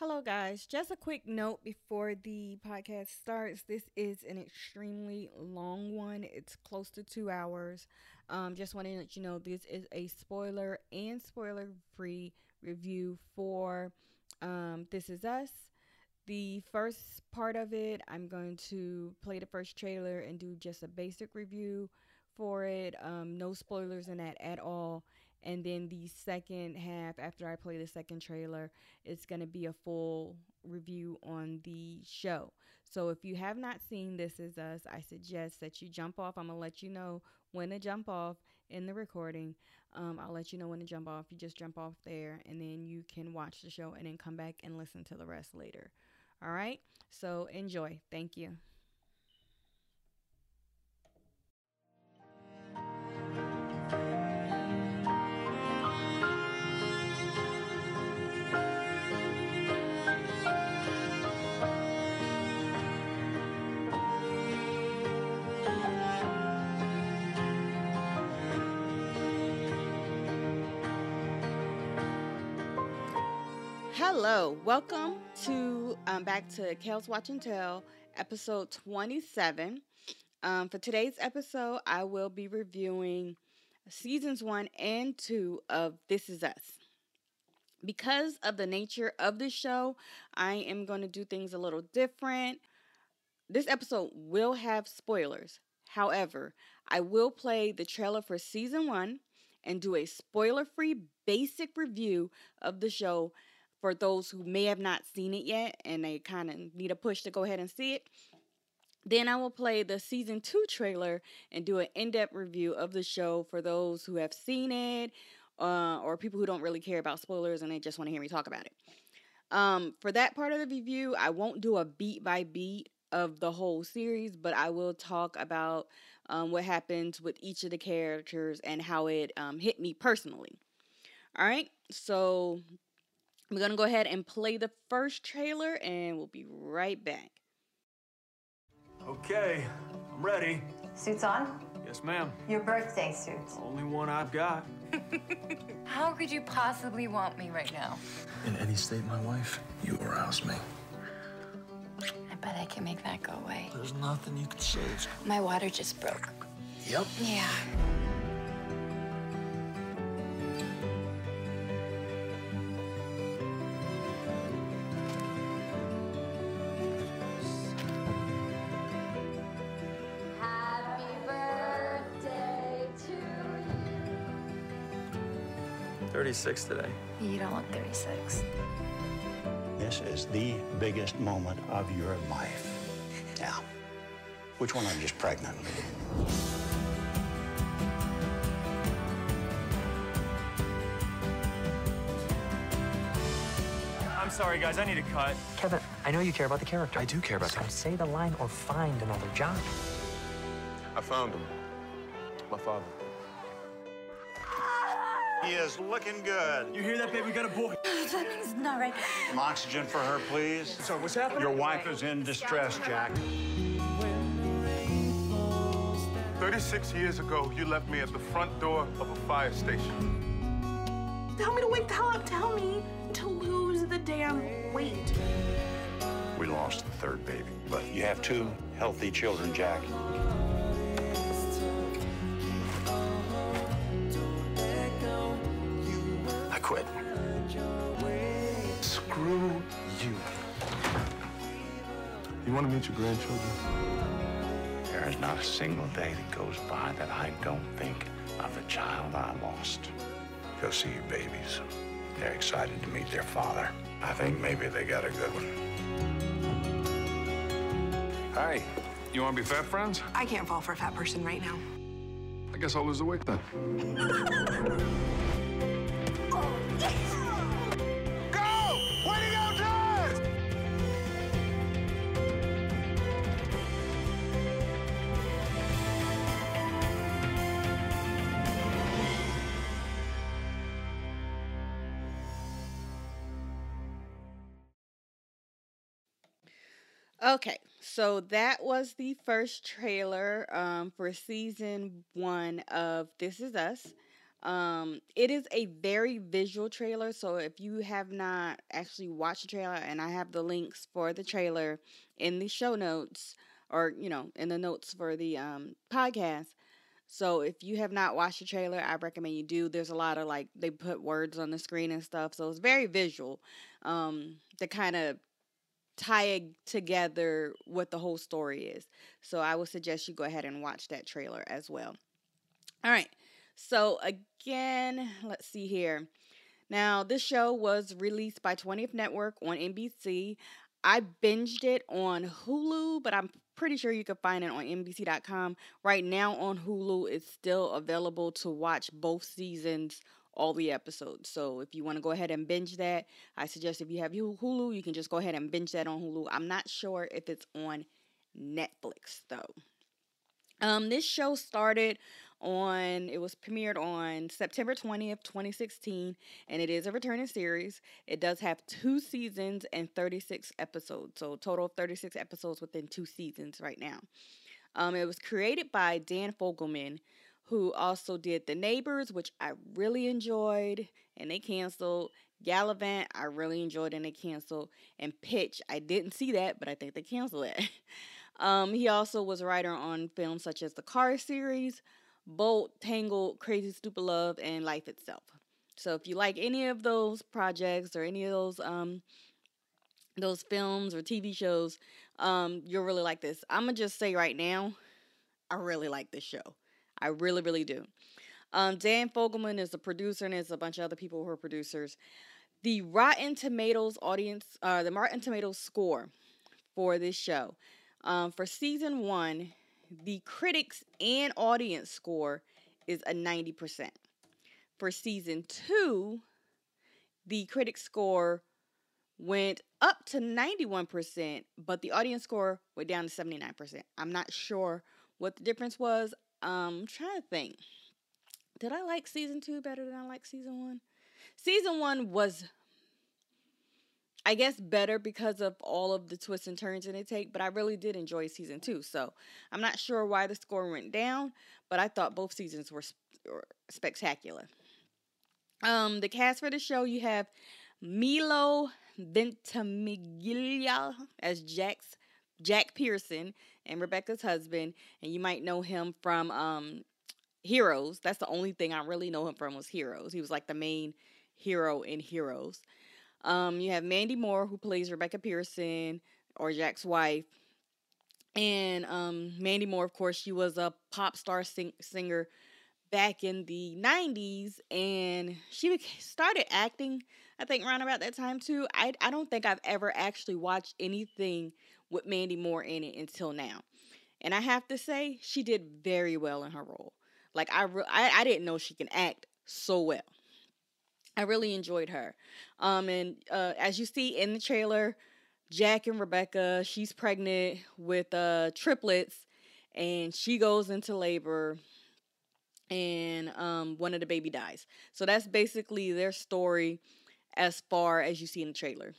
Hello, guys. Just a quick note before the podcast starts. This is an extremely long one, it's close to two hours. Um, just wanted to let you know this is a spoiler and spoiler free review for um, This Is Us. The first part of it, I'm going to play the first trailer and do just a basic review for it. Um, no spoilers in that at all. And then the second half, after I play the second trailer, it's going to be a full review on the show. So if you have not seen This Is Us, I suggest that you jump off. I'm going to let you know when to jump off in the recording. Um, I'll let you know when to jump off. You just jump off there, and then you can watch the show and then come back and listen to the rest later. All right? So enjoy. Thank you. Hello, welcome to um, back to Kale's Watch and Tell, episode 27. Um, for today's episode, I will be reviewing seasons one and two of This Is Us. Because of the nature of the show, I am going to do things a little different. This episode will have spoilers. However, I will play the trailer for season one and do a spoiler free basic review of the show for those who may have not seen it yet and they kind of need a push to go ahead and see it. Then I will play the season two trailer and do an in depth review of the show for those who have seen it uh, or people who don't really care about spoilers and they just want to hear me talk about it. Um, for that part of the review, I won't do a beat by beat of the whole series, but I will talk about um, what happens with each of the characters and how it um, hit me personally. All right, so we're going to go ahead and play the first trailer and we'll be right back. Okay, I'm ready. Suits on? Yes, ma'am. Your birthday suit. Only one I've got. How could you possibly want me right now? In any state, my wife, you arouse me. I bet I can make that go away. There's nothing you can say. My water just broke. Yep. Yeah. 36 today. You don't look 36. This is the biggest moment of your life. Now, which one are you just pregnant? With? I'm sorry, guys. I need a cut. Kevin, I know you care about the character. I do care about so the- say the line or find another job. I found him. My father. He is looking good. You hear that, babe? We got a boy. Something's not right. Some oxygen for her, please. So what's happening? Your wife is in distress, Jack. 36 years ago, you left me at the front door of a fire station. Tell me to wake the hell up. Tell me to lose the damn weight. We lost the third baby, but you have two healthy children, Jack. Quit. Screw you. You want to meet your grandchildren? There is not a single day that goes by that I don't think of the child I lost. Go see your babies. They're excited to meet their father. I think maybe they got a good one. Hey, you want to be fat friends? I can't fall for a fat person right now. I guess I'll lose the weight then. Okay, so that was the first trailer um, for season one of This Is Us. Um, it is a very visual trailer, so if you have not actually watched the trailer, and I have the links for the trailer in the show notes, or you know, in the notes for the um, podcast. So if you have not watched the trailer, I recommend you do. There's a lot of like they put words on the screen and stuff, so it's very visual. Um, to kind of tie together what the whole story is. So I would suggest you go ahead and watch that trailer as well. All right. So again, let's see here. Now, this show was released by 20th Network on NBC. I binged it on Hulu, but I'm pretty sure you can find it on NBC.com. Right now on Hulu, it's still available to watch both seasons, all the episodes. So if you want to go ahead and binge that, I suggest if you have Hulu, you can just go ahead and binge that on Hulu. I'm not sure if it's on Netflix though. Um, this show started on it was premiered on September 20th, 2016, and it is a returning series. It does have two seasons and 36 episodes, so total of 36 episodes within two seasons right now. Um, it was created by Dan Fogelman, who also did The Neighbors, which I really enjoyed, and they canceled. Galavant, I really enjoyed and they canceled. And Pitch, I didn't see that, but I think they canceled it. um, he also was a writer on films such as the Car series, Bolt, Tangled, Crazy Stupid Love, and Life Itself. So if you like any of those projects or any of those um those films or TV shows, um, you'll really like this. I'm gonna just say right now, I really like this show. I really, really do. Um, Dan Fogelman is the producer, and there's a bunch of other people who are producers. The Rotten Tomatoes audience, uh, the Rotten Tomatoes score for this show, um, for season one, the critics and audience score is a 90%. For season two, the critic score went up to 91%, but the audience score went down to 79%. I'm not sure what the difference was. Um, I'm trying to think. Did I like season two better than I like season one? Season one was I guess better because of all of the twists and turns in it take, but I really did enjoy season two. So I'm not sure why the score went down, but I thought both seasons were, were spectacular. Um, the cast for the show you have Milo Ventimiglia as Jack's Jack Pearson and Rebecca's husband, and you might know him from um Heroes. That's the only thing I really know him from was Heroes. He was like the main hero in Heroes. Um, you have Mandy Moore who plays Rebecca Pearson or Jack's wife. And um, Mandy Moore, of course, she was a pop star sing- singer back in the 90s and she started acting I think around about that time too. I I don't think I've ever actually watched anything with Mandy Moore in it until now. And I have to say she did very well in her role. Like I re- I, I didn't know she can act so well. I really enjoyed her. Um, and uh, as you see in the trailer, Jack and Rebecca, she's pregnant with uh, triplets, and she goes into labor, and um, one of the baby dies. So that's basically their story as far as you see in the trailer.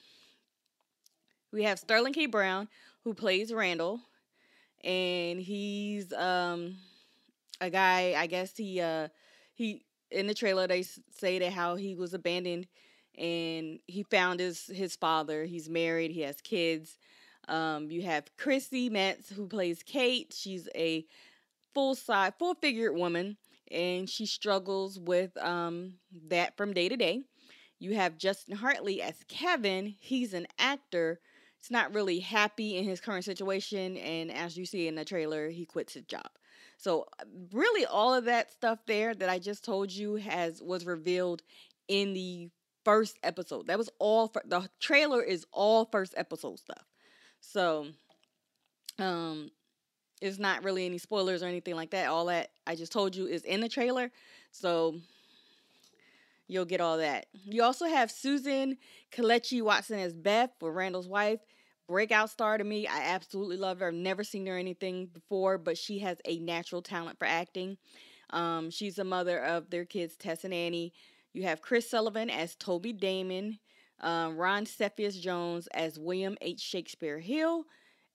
We have Sterling K. Brown, who plays Randall, and he's um, a guy. I guess he uh, he in the trailer they say that how he was abandoned and he found his his father. He's married. He has kids. Um, you have Chrissy Metz who plays Kate. She's a full side, full figured woman, and she struggles with um, that from day to day. You have Justin Hartley as Kevin. He's an actor. He's not really happy in his current situation, and as you see in the trailer, he quits his job. So uh, really all of that stuff there that I just told you has was revealed in the first episode. That was all for, the trailer is all first episode stuff. So um it's not really any spoilers or anything like that. All that I just told you is in the trailer. So you'll get all that. You also have Susan Kelechi Watson as Beth for Randall's wife breakout star to me. I absolutely love her. I've never seen her anything before, but she has a natural talent for acting. Um, she's the mother of their kids, Tess and Annie. You have Chris Sullivan as Toby Damon, um, Ron Cephas Jones as William H. Shakespeare Hill,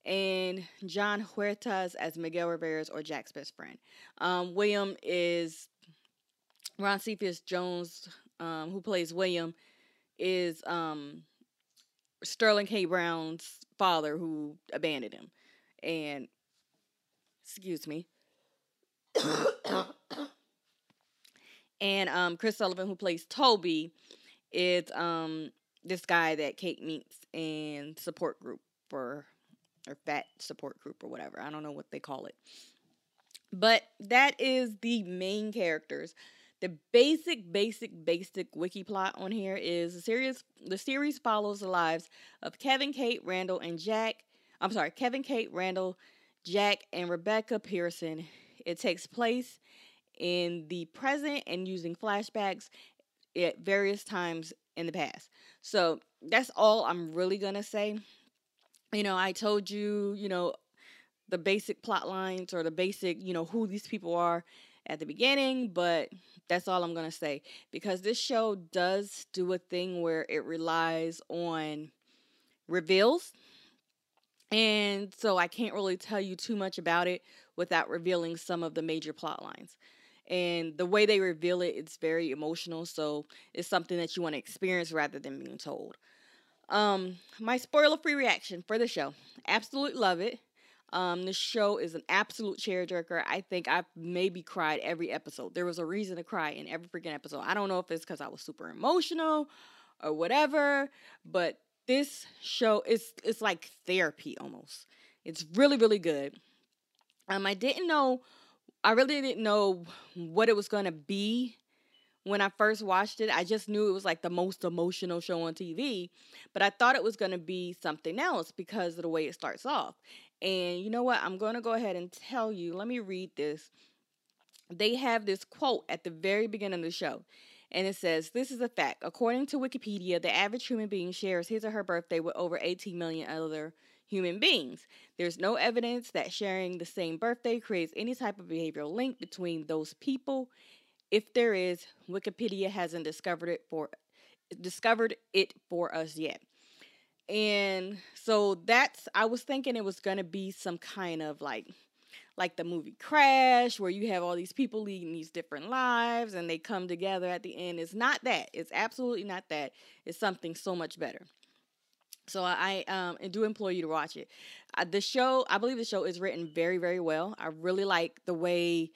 and Jon Huertas as Miguel Rivera's or Jack's best friend. Um, William is Ron Cephas Jones, um, who plays William, is um, Sterling K. Brown's father who abandoned him. And, excuse me. and um, Chris Sullivan, who plays Toby, is um, this guy that Kate meets in support group for or fat support group or whatever. I don't know what they call it. But that is the main characters. The basic, basic, basic wiki plot on here is the series. The series follows the lives of Kevin, Kate, Randall, and Jack. I'm sorry, Kevin, Kate, Randall, Jack, and Rebecca Pearson. It takes place in the present and using flashbacks at various times in the past. So that's all I'm really gonna say. You know, I told you, you know, the basic plot lines or the basic, you know, who these people are at the beginning, but that's all I'm going to say because this show does do a thing where it relies on reveals. And so I can't really tell you too much about it without revealing some of the major plot lines. And the way they reveal it, it's very emotional. So it's something that you want to experience rather than being told. Um, my spoiler free reaction for the show. Absolutely love it. Um, the show is an absolute jerker. I think I've maybe cried every episode. There was a reason to cry in every freaking episode. I don't know if it's because I was super emotional or whatever, but this show is it's like therapy almost. It's really, really good. Um, I didn't know I really didn't know what it was gonna be when I first watched it. I just knew it was like the most emotional show on TV, but I thought it was gonna be something else because of the way it starts off. And you know what? I'm going to go ahead and tell you. Let me read this. They have this quote at the very beginning of the show. And it says, This is a fact. According to Wikipedia, the average human being shares his or her birthday with over 18 million other human beings. There's no evidence that sharing the same birthday creates any type of behavioral link between those people. If there is, Wikipedia hasn't discovered it for discovered it for us yet. And so that's I was thinking it was going to be some kind of like like the movie Crash where you have all these people leading these different lives and they come together at the end. It's not that. It's absolutely not that. It's something so much better. So I um do implore you to watch it. Uh, the show, I believe the show is written very very well. I really like the way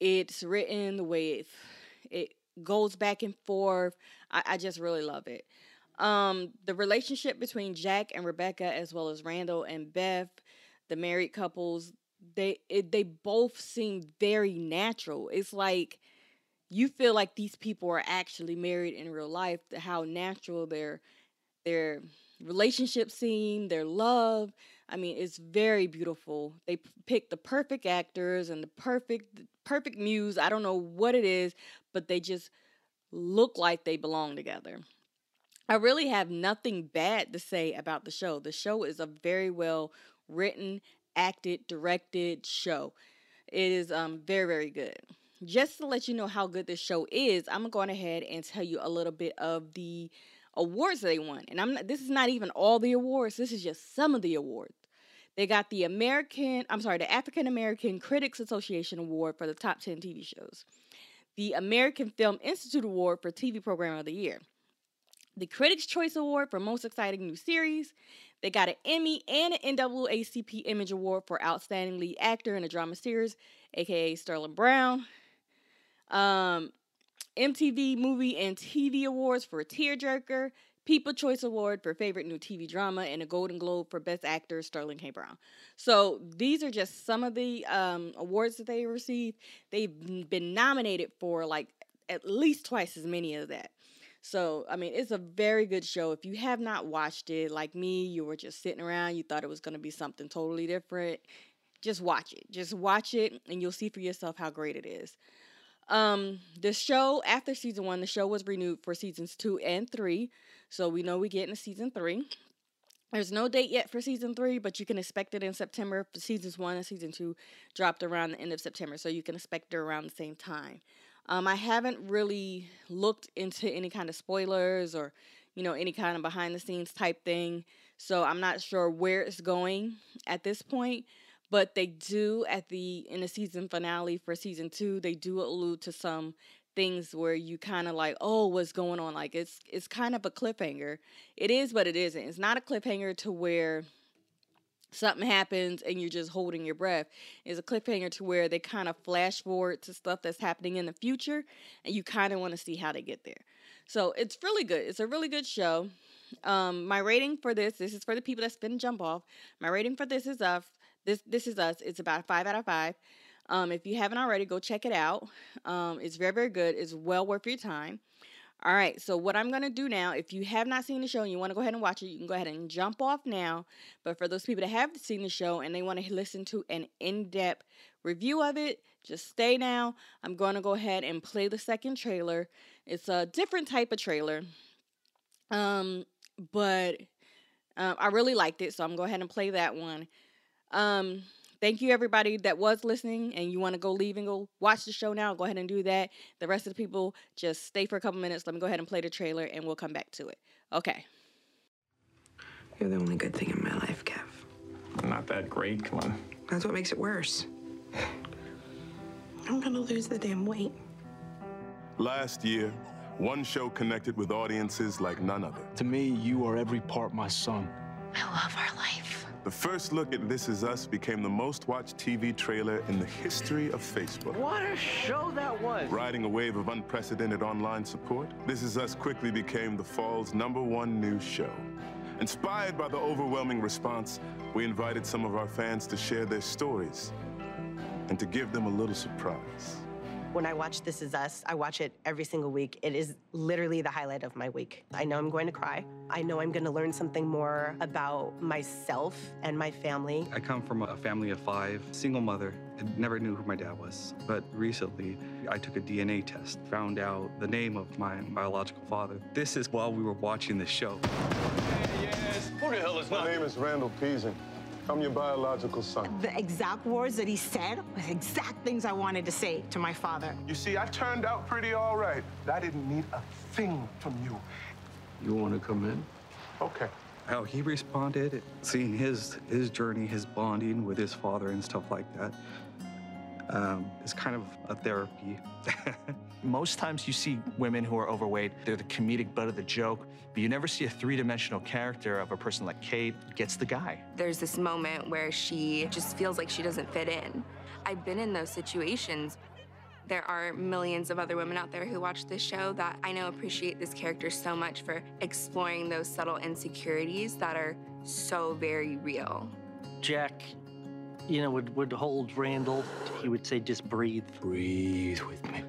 it's written, the way it it goes back and forth. I, I just really love it. Um, the relationship between Jack and Rebecca, as well as Randall and Beth, the married couples, they it, they both seem very natural. It's like you feel like these people are actually married in real life. How natural their their relationship seem, their love. I mean, it's very beautiful. They pick the perfect actors and the perfect perfect muse. I don't know what it is, but they just look like they belong together. I really have nothing bad to say about the show. The show is a very well written, acted, directed show. It is um very very good. Just to let you know how good this show is, I'm going ahead and tell you a little bit of the awards they won. And I'm not, this is not even all the awards. This is just some of the awards. They got the American, I'm sorry, the African American Critics Association Award for the top 10 TV shows. The American Film Institute Award for TV Program of the Year the Critics' Choice Award for Most Exciting New Series. They got an Emmy and an NAACP Image Award for Outstanding Lead Actor in a Drama Series, aka Sterling Brown. Um, MTV Movie and TV Awards for Tearjerker, People Choice Award for Favorite New TV Drama, and a Golden Globe for Best Actor, Sterling K. Brown. So these are just some of the um, awards that they received. They've been nominated for like at least twice as many of that. So, I mean, it's a very good show. If you have not watched it, like me, you were just sitting around, you thought it was going to be something totally different, just watch it. Just watch it, and you'll see for yourself how great it is. Um, the show, after season one, the show was renewed for seasons two and three. So we know we get into season three. There's no date yet for season three, but you can expect it in September. Seasons one and season two dropped around the end of September, so you can expect it around the same time. Um, I haven't really looked into any kind of spoilers or, you know, any kind of behind the scenes type thing. So I'm not sure where it's going at this point. But they do at the in the season finale for season two, they do allude to some things where you kind of like, oh, what's going on? Like it's it's kind of a cliffhanger. It is, but it isn't. It's not a cliffhanger to where something happens and you're just holding your breath. It's a cliffhanger to where they kind of flash forward to stuff that's happening in the future and you kind of want to see how they get there. So it's really good. It's a really good show. Um, my rating for this, this is for the people that spin jump off. My rating for this is us. This this is us. It's about a five out of five. Um, if you haven't already, go check it out. Um, it's very very good. It's well worth your time. All right, so what I'm going to do now, if you have not seen the show and you want to go ahead and watch it, you can go ahead and jump off now. But for those people that have seen the show and they want to listen to an in depth review of it, just stay now. I'm going to go ahead and play the second trailer. It's a different type of trailer. Um, but um, I really liked it, so I'm going to go ahead and play that one. Um, thank you everybody that was listening and you want to go leave and go watch the show now go ahead and do that the rest of the people just stay for a couple minutes let me go ahead and play the trailer and we'll come back to it okay You're the only good thing in my life, Kev. Not that great. Come on. That's what makes it worse. I'm gonna lose the damn weight. Last year, one show connected with audiences like none other. To me, you are every part my son. I love our life. The first look at This Is Us became the most watched TV trailer in the history of Facebook. What a show that was! Riding a wave of unprecedented online support, This Is Us quickly became the fall's number one news show. Inspired by the overwhelming response, we invited some of our fans to share their stories and to give them a little surprise. When I watch This Is Us, I watch it every single week. It is literally the highlight of my week. I know I'm going to cry. I know I'm going to learn something more about myself and my family. I come from a family of five, single mother. I never knew who my dad was. But recently, I took a DNA test, found out the name of my biological father. This is while we were watching the show. Hey, yes. Who the hell is My name is Randall Pearson. I'm your biological son. The exact words that he said were the exact things I wanted to say to my father. You see, I turned out pretty all right. I didn't need a thing from you. You want to come in? Okay. How he responded, seeing his his journey, his bonding with his father and stuff like that, um, is kind of a therapy. Most times you see women who are overweight, they're the comedic butt of the joke, but you never see a three dimensional character of a person like Kate gets the guy. There's this moment where she just feels like she doesn't fit in. I've been in those situations. There are millions of other women out there who watch this show that I know appreciate this character so much for exploring those subtle insecurities that are so very real. Jack, you know, would, would hold Randall. He would say, just breathe. Breathe with me.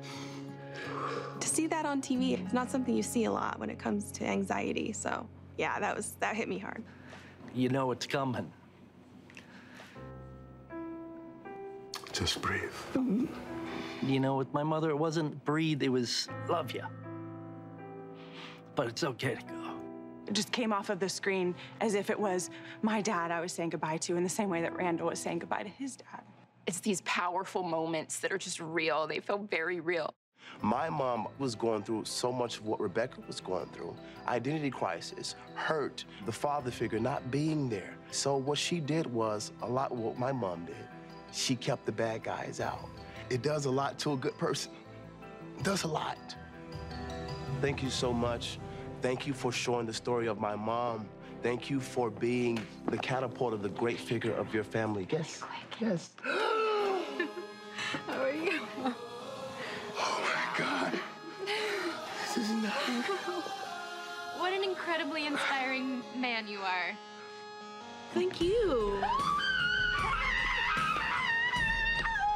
To see that on TV is not something you see a lot when it comes to anxiety. So, yeah, that was that hit me hard. You know it's coming. Just breathe. You know, with my mother, it wasn't breathe, it was love you. But it's okay to go. It just came off of the screen as if it was my dad I was saying goodbye to in the same way that Randall was saying goodbye to his dad. It's these powerful moments that are just real. They feel very real. My mom was going through so much of what Rebecca was going through identity crisis, hurt, the father figure not being there. So, what she did was a lot what my mom did. She kept the bad guys out. It does a lot to a good person, it does a lot. Thank you so much. Thank you for showing the story of my mom. Thank you for being the catapult of the great figure of your family. Yes. Yes. How are you? Oh my God. This is not real. What an incredibly inspiring man you are. Thank you.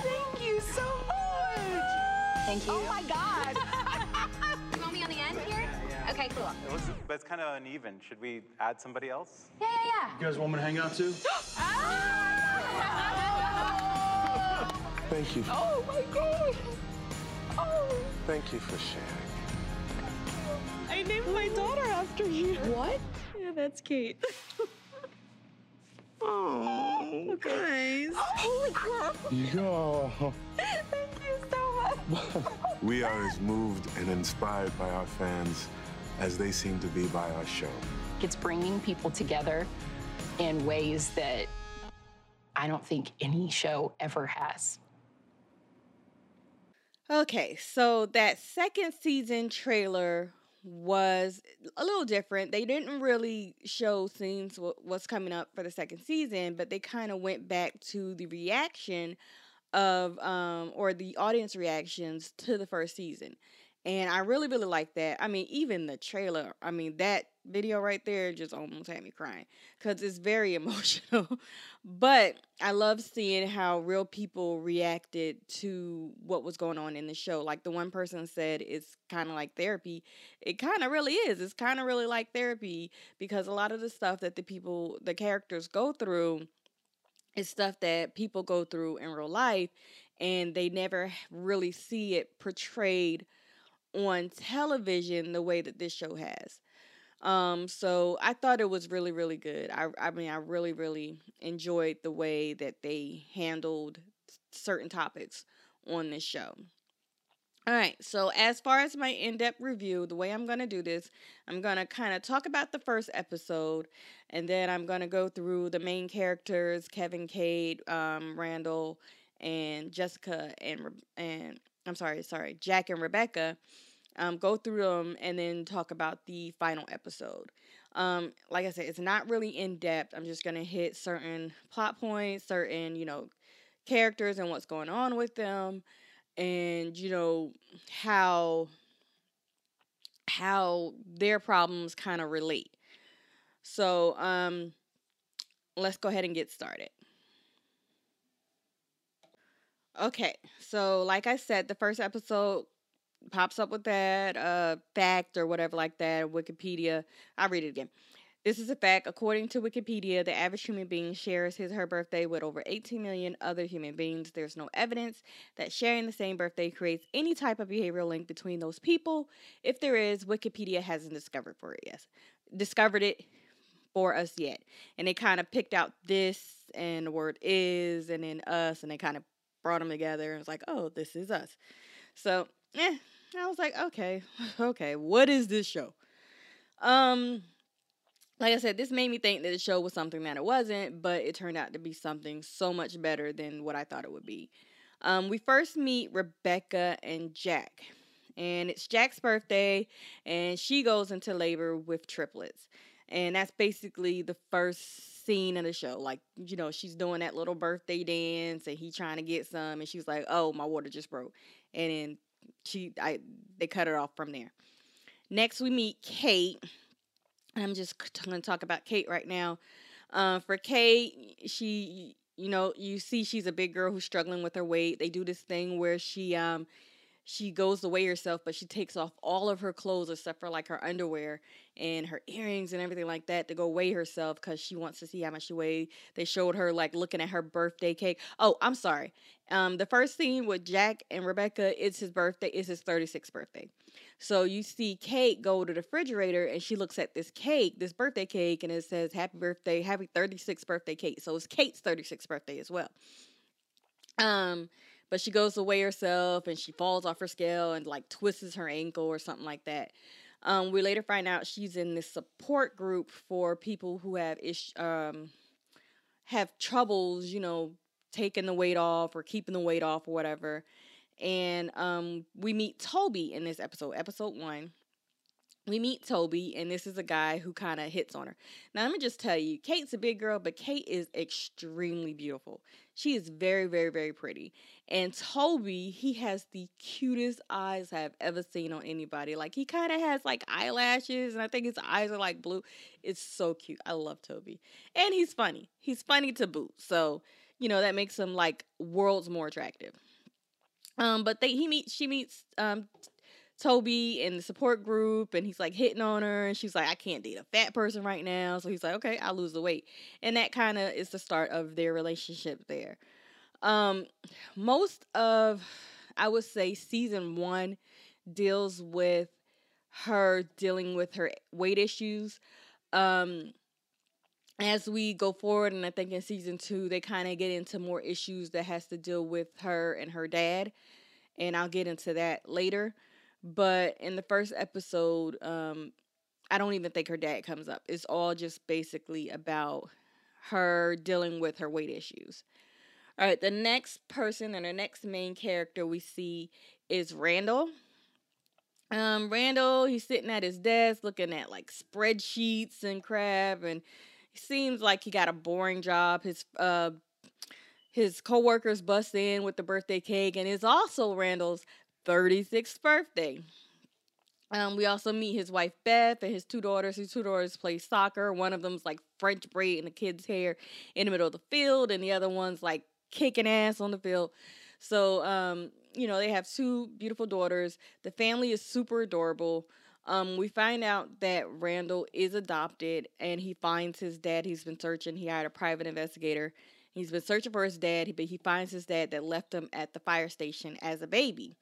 Thank you so much. Thank you. Oh my God. Okay, cool. It was, but it's kind of uneven. Should we add somebody else? Yeah, yeah, yeah. You guys want me to hang out too? Ah! Thank you. Oh my God. Oh. Thank you for sharing. I named my daughter after you. What? Yeah, that's Kate. Oh, guys. Holy crap. Yo. Thank you so much. We are as moved and inspired by our fans as they seem to be by our show. It's bringing people together in ways that I don't think any show ever has. Okay, so that second season trailer was a little different. They didn't really show scenes wh- what's coming up for the second season, but they kind of went back to the reaction of um or the audience reactions to the first season. And I really really like that. I mean, even the trailer, I mean, that video right there just almost had me crying cuz it's very emotional. but I love seeing how real people reacted to what was going on in the show. Like the one person said it's kind of like therapy. It kind of really is. It's kind of really like therapy because a lot of the stuff that the people, the characters go through is stuff that people go through in real life and they never really see it portrayed on television the way that this show has. Um, so I thought it was really, really good. I, I mean, I really, really enjoyed the way that they handled certain topics on this show. All right, so as far as my in depth review, the way I'm going to do this, I'm going to kind of talk about the first episode, and then I'm going to go through the main characters Kevin, Kate, um, Randall, and Jessica, and, and I'm sorry, sorry, Jack and Rebecca. Um, go through them and then talk about the final episode. Um, like I said, it's not really in depth. I'm just gonna hit certain plot points, certain you know characters and what's going on with them, and you know how how their problems kind of relate. So, um, let's go ahead and get started. Okay, so like I said, the first episode pops up with that uh, fact or whatever like that, Wikipedia. I'll read it again. This is a fact. According to Wikipedia, the average human being shares his or her birthday with over 18 million other human beings. There's no evidence that sharing the same birthday creates any type of behavioral link between those people. If there is, Wikipedia hasn't discovered for it yet. Discovered it for us yet. And they kind of picked out this and the word is and then us and they kind of brought them together and was like, oh, this is us. So, eh, I was like, okay, okay, what is this show? Um, like I said, this made me think that the show was something that it wasn't, but it turned out to be something so much better than what I thought it would be. Um, we first meet Rebecca and Jack, and it's Jack's birthday, and she goes into labor with triplets, and that's basically the first scene of the show. Like, you know, she's doing that little birthday dance, and he trying to get some, and she's like, "Oh, my water just broke," and then she I they cut her off from there. Next, we meet Kate. I'm just going to talk about Kate right now. Uh, for Kate, she you know you see she's a big girl who's struggling with her weight. They do this thing where she um she goes to weigh herself, but she takes off all of her clothes except for like her underwear and her earrings and everything like that to go weigh herself because she wants to see how much she weighs. They showed her like looking at her birthday cake. Oh, I'm sorry. Um, the first scene with Jack and Rebecca, it's his birthday, it's his 36th birthday. So you see Kate go to the refrigerator and she looks at this cake, this birthday cake, and it says happy birthday, happy 36th birthday Kate. So it's Kate's 36th birthday as well. Um, but she goes away herself and she falls off her scale and like twists her ankle or something like that. Um, we later find out she's in this support group for people who have ish um, have troubles, you know, taking the weight off or keeping the weight off or whatever. And um, we meet Toby in this episode, episode one we meet Toby, and this is a guy who kind of hits on her. Now, let me just tell you, Kate's a big girl, but Kate is extremely beautiful. She is very, very, very pretty. And Toby, he has the cutest eyes I've ever seen on anybody. Like, he kind of has like eyelashes, and I think his eyes are like blue. It's so cute. I love Toby. And he's funny. He's funny to boot. So, you know, that makes him like worlds more attractive. Um, but they he meets she meets um Toby in the support group and he's like hitting on her and she's like, I can't date a fat person right now. So he's like, okay, I'll lose the weight. And that kind of is the start of their relationship there. Um, most of, I would say, season one deals with her dealing with her weight issues. Um, as we go forward, and I think in season two, they kind of get into more issues that has to deal with her and her dad. And I'll get into that later. But in the first episode, um, I don't even think her dad comes up. It's all just basically about her dealing with her weight issues. All right, the next person and the next main character we see is Randall. Um, Randall, he's sitting at his desk looking at like spreadsheets and crap, and he seems like he got a boring job. His uh his coworkers bust in with the birthday cake, and it's also Randall's 36th birthday. Um, we also meet his wife Beth and his two daughters. His two daughters play soccer. One of them's like French braid in the kid's hair in the middle of the field, and the other one's like kicking ass on the field. So, um, you know, they have two beautiful daughters. The family is super adorable. Um, we find out that Randall is adopted and he finds his dad. He's been searching. He hired a private investigator. He's been searching for his dad, but he finds his dad that left him at the fire station as a baby.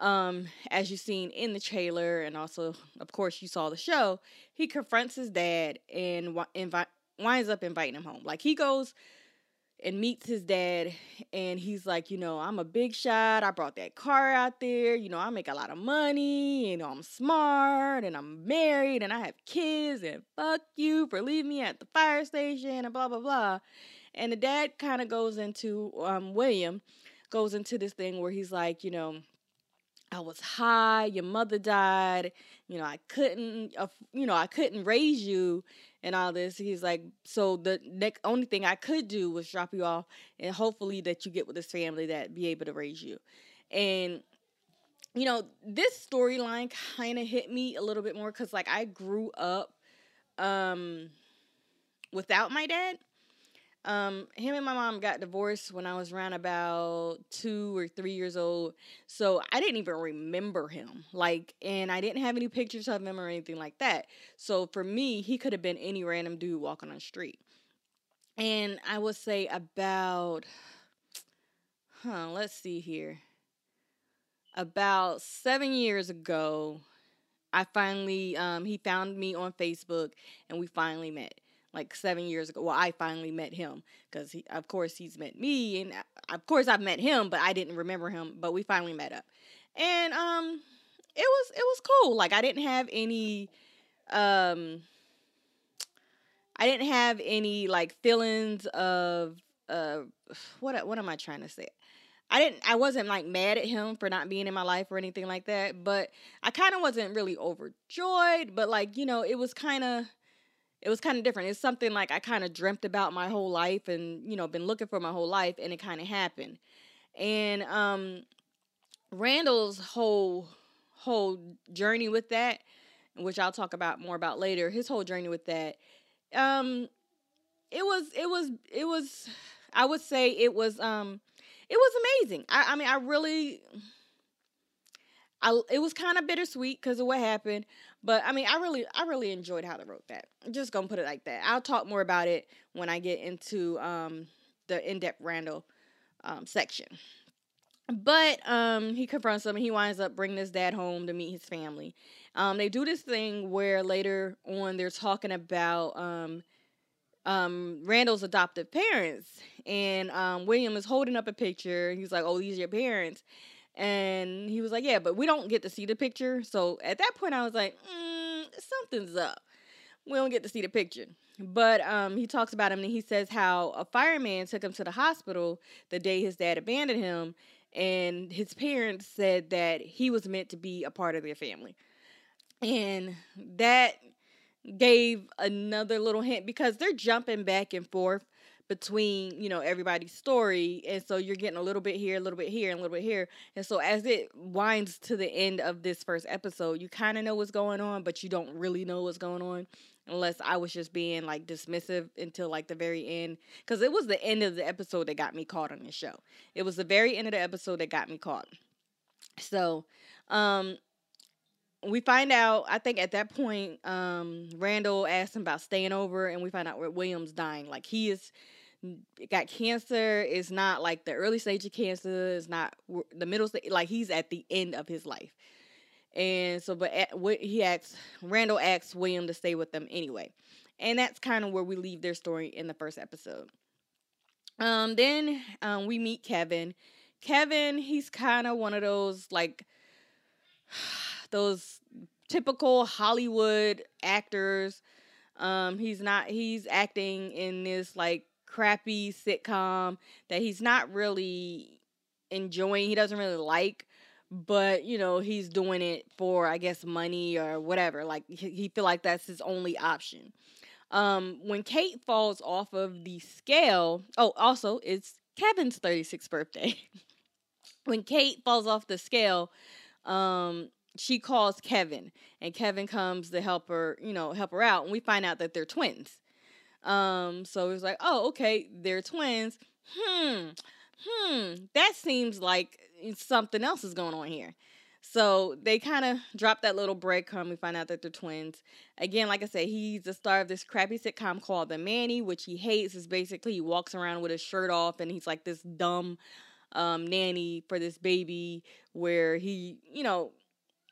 Um, as you've seen in the trailer, and also, of course, you saw the show, he confronts his dad and invi- winds up inviting him home. Like he goes and meets his dad and he's like you know i'm a big shot. I brought that car out there. You know i make a lot of money. You know i'm smart and i'm married and i have kids and fuck you for leaving me at the fire station and blah blah blah. And the dad kind of goes into um, william goes into this thing where he's like you know I was high, your mother died, you know, I couldn't, uh, you know, I couldn't raise you and all this. He's like, so the next only thing I could do was drop you off and hopefully that you get with this family that be able to raise you. And you know, this storyline kind of hit me a little bit more cuz like I grew up um without my dad um, him and my mom got divorced when I was around about two or three years old. So I didn't even remember him. Like, and I didn't have any pictures of him or anything like that. So for me, he could have been any random dude walking on the street. And I would say about, huh, let's see here. About seven years ago, I finally, um, he found me on Facebook and we finally met like seven years ago. Well, I finally met him because of course, he's met me, and uh, of course, I've met him, but I didn't remember him. But we finally met up, and um, it was it was cool. Like I didn't have any, um, I didn't have any like feelings of uh, what what am I trying to say? I didn't I wasn't like mad at him for not being in my life or anything like that, but I kind of wasn't really overjoyed, but like, you know, it was kind of it was kind of different. It's something like I kind of dreamt about my whole life and, you know, been looking for my whole life and it kind of happened. And um Randall's whole whole journey with that, which I'll talk about more about later, his whole journey with that um it was it was it was I would say it was um it was amazing. I I mean I really I, it was kind of bittersweet because of what happened, but I mean, I really, I really enjoyed how they wrote that. I'm just gonna put it like that. I'll talk more about it when I get into um, the in-depth Randall um, section. But um, he confronts him and he winds up bringing his dad home to meet his family. Um, they do this thing where later on they're talking about um, um, Randall's adoptive parents, and um, William is holding up a picture. He's like, "Oh, these are your parents," And he was like, Yeah, but we don't get to see the picture. So at that point, I was like, mm, Something's up. We don't get to see the picture. But um, he talks about him and he says how a fireman took him to the hospital the day his dad abandoned him. And his parents said that he was meant to be a part of their family. And that gave another little hint because they're jumping back and forth between you know everybody's story and so you're getting a little bit here a little bit here and a little bit here. And so as it winds to the end of this first episode you kind of know what's going on but you don't really know what's going on unless i was just being like dismissive until like the very end because it was the end of the episode that got me caught on the show. It was the very end of the episode that got me caught. So um we find out i think at that point um randall asks him about staying over and we find out where william's dying. Like he is got cancer It's not like the early stage of cancer It's not the middle stage like he's at the end of his life. And so but at, what he asks randall asks william to stay with them anyway. And that's kind of where we leave their story in the first episode. Um then um we meet kevin. Kevin he's kind of one of those like those typical hollywood actors um he's not he's acting in this like crappy sitcom that he's not really enjoying. He doesn't really like. but you know he's doing it for I guess money or whatever. Like he, feel like that's his only option. Um, when Kate falls off of the scale, oh, also it's Kevin's 36th birthday. when Kate falls off the scale, um, she calls Kevin, and Kevin comes to help her, you know, help her out, and we find out that they're twins. Um, so it's like, oh, okay, they're twins. Hmm, hmm, that seems like something else is going on here. So they kind of drop that little breadcrumb. We find out that they're twins. Again, like I said, he's the star of this crappy sitcom called The Manny, which he hates. Is basically he walks around with his shirt off and he's like this dumb um, nanny for this baby, where he, you know,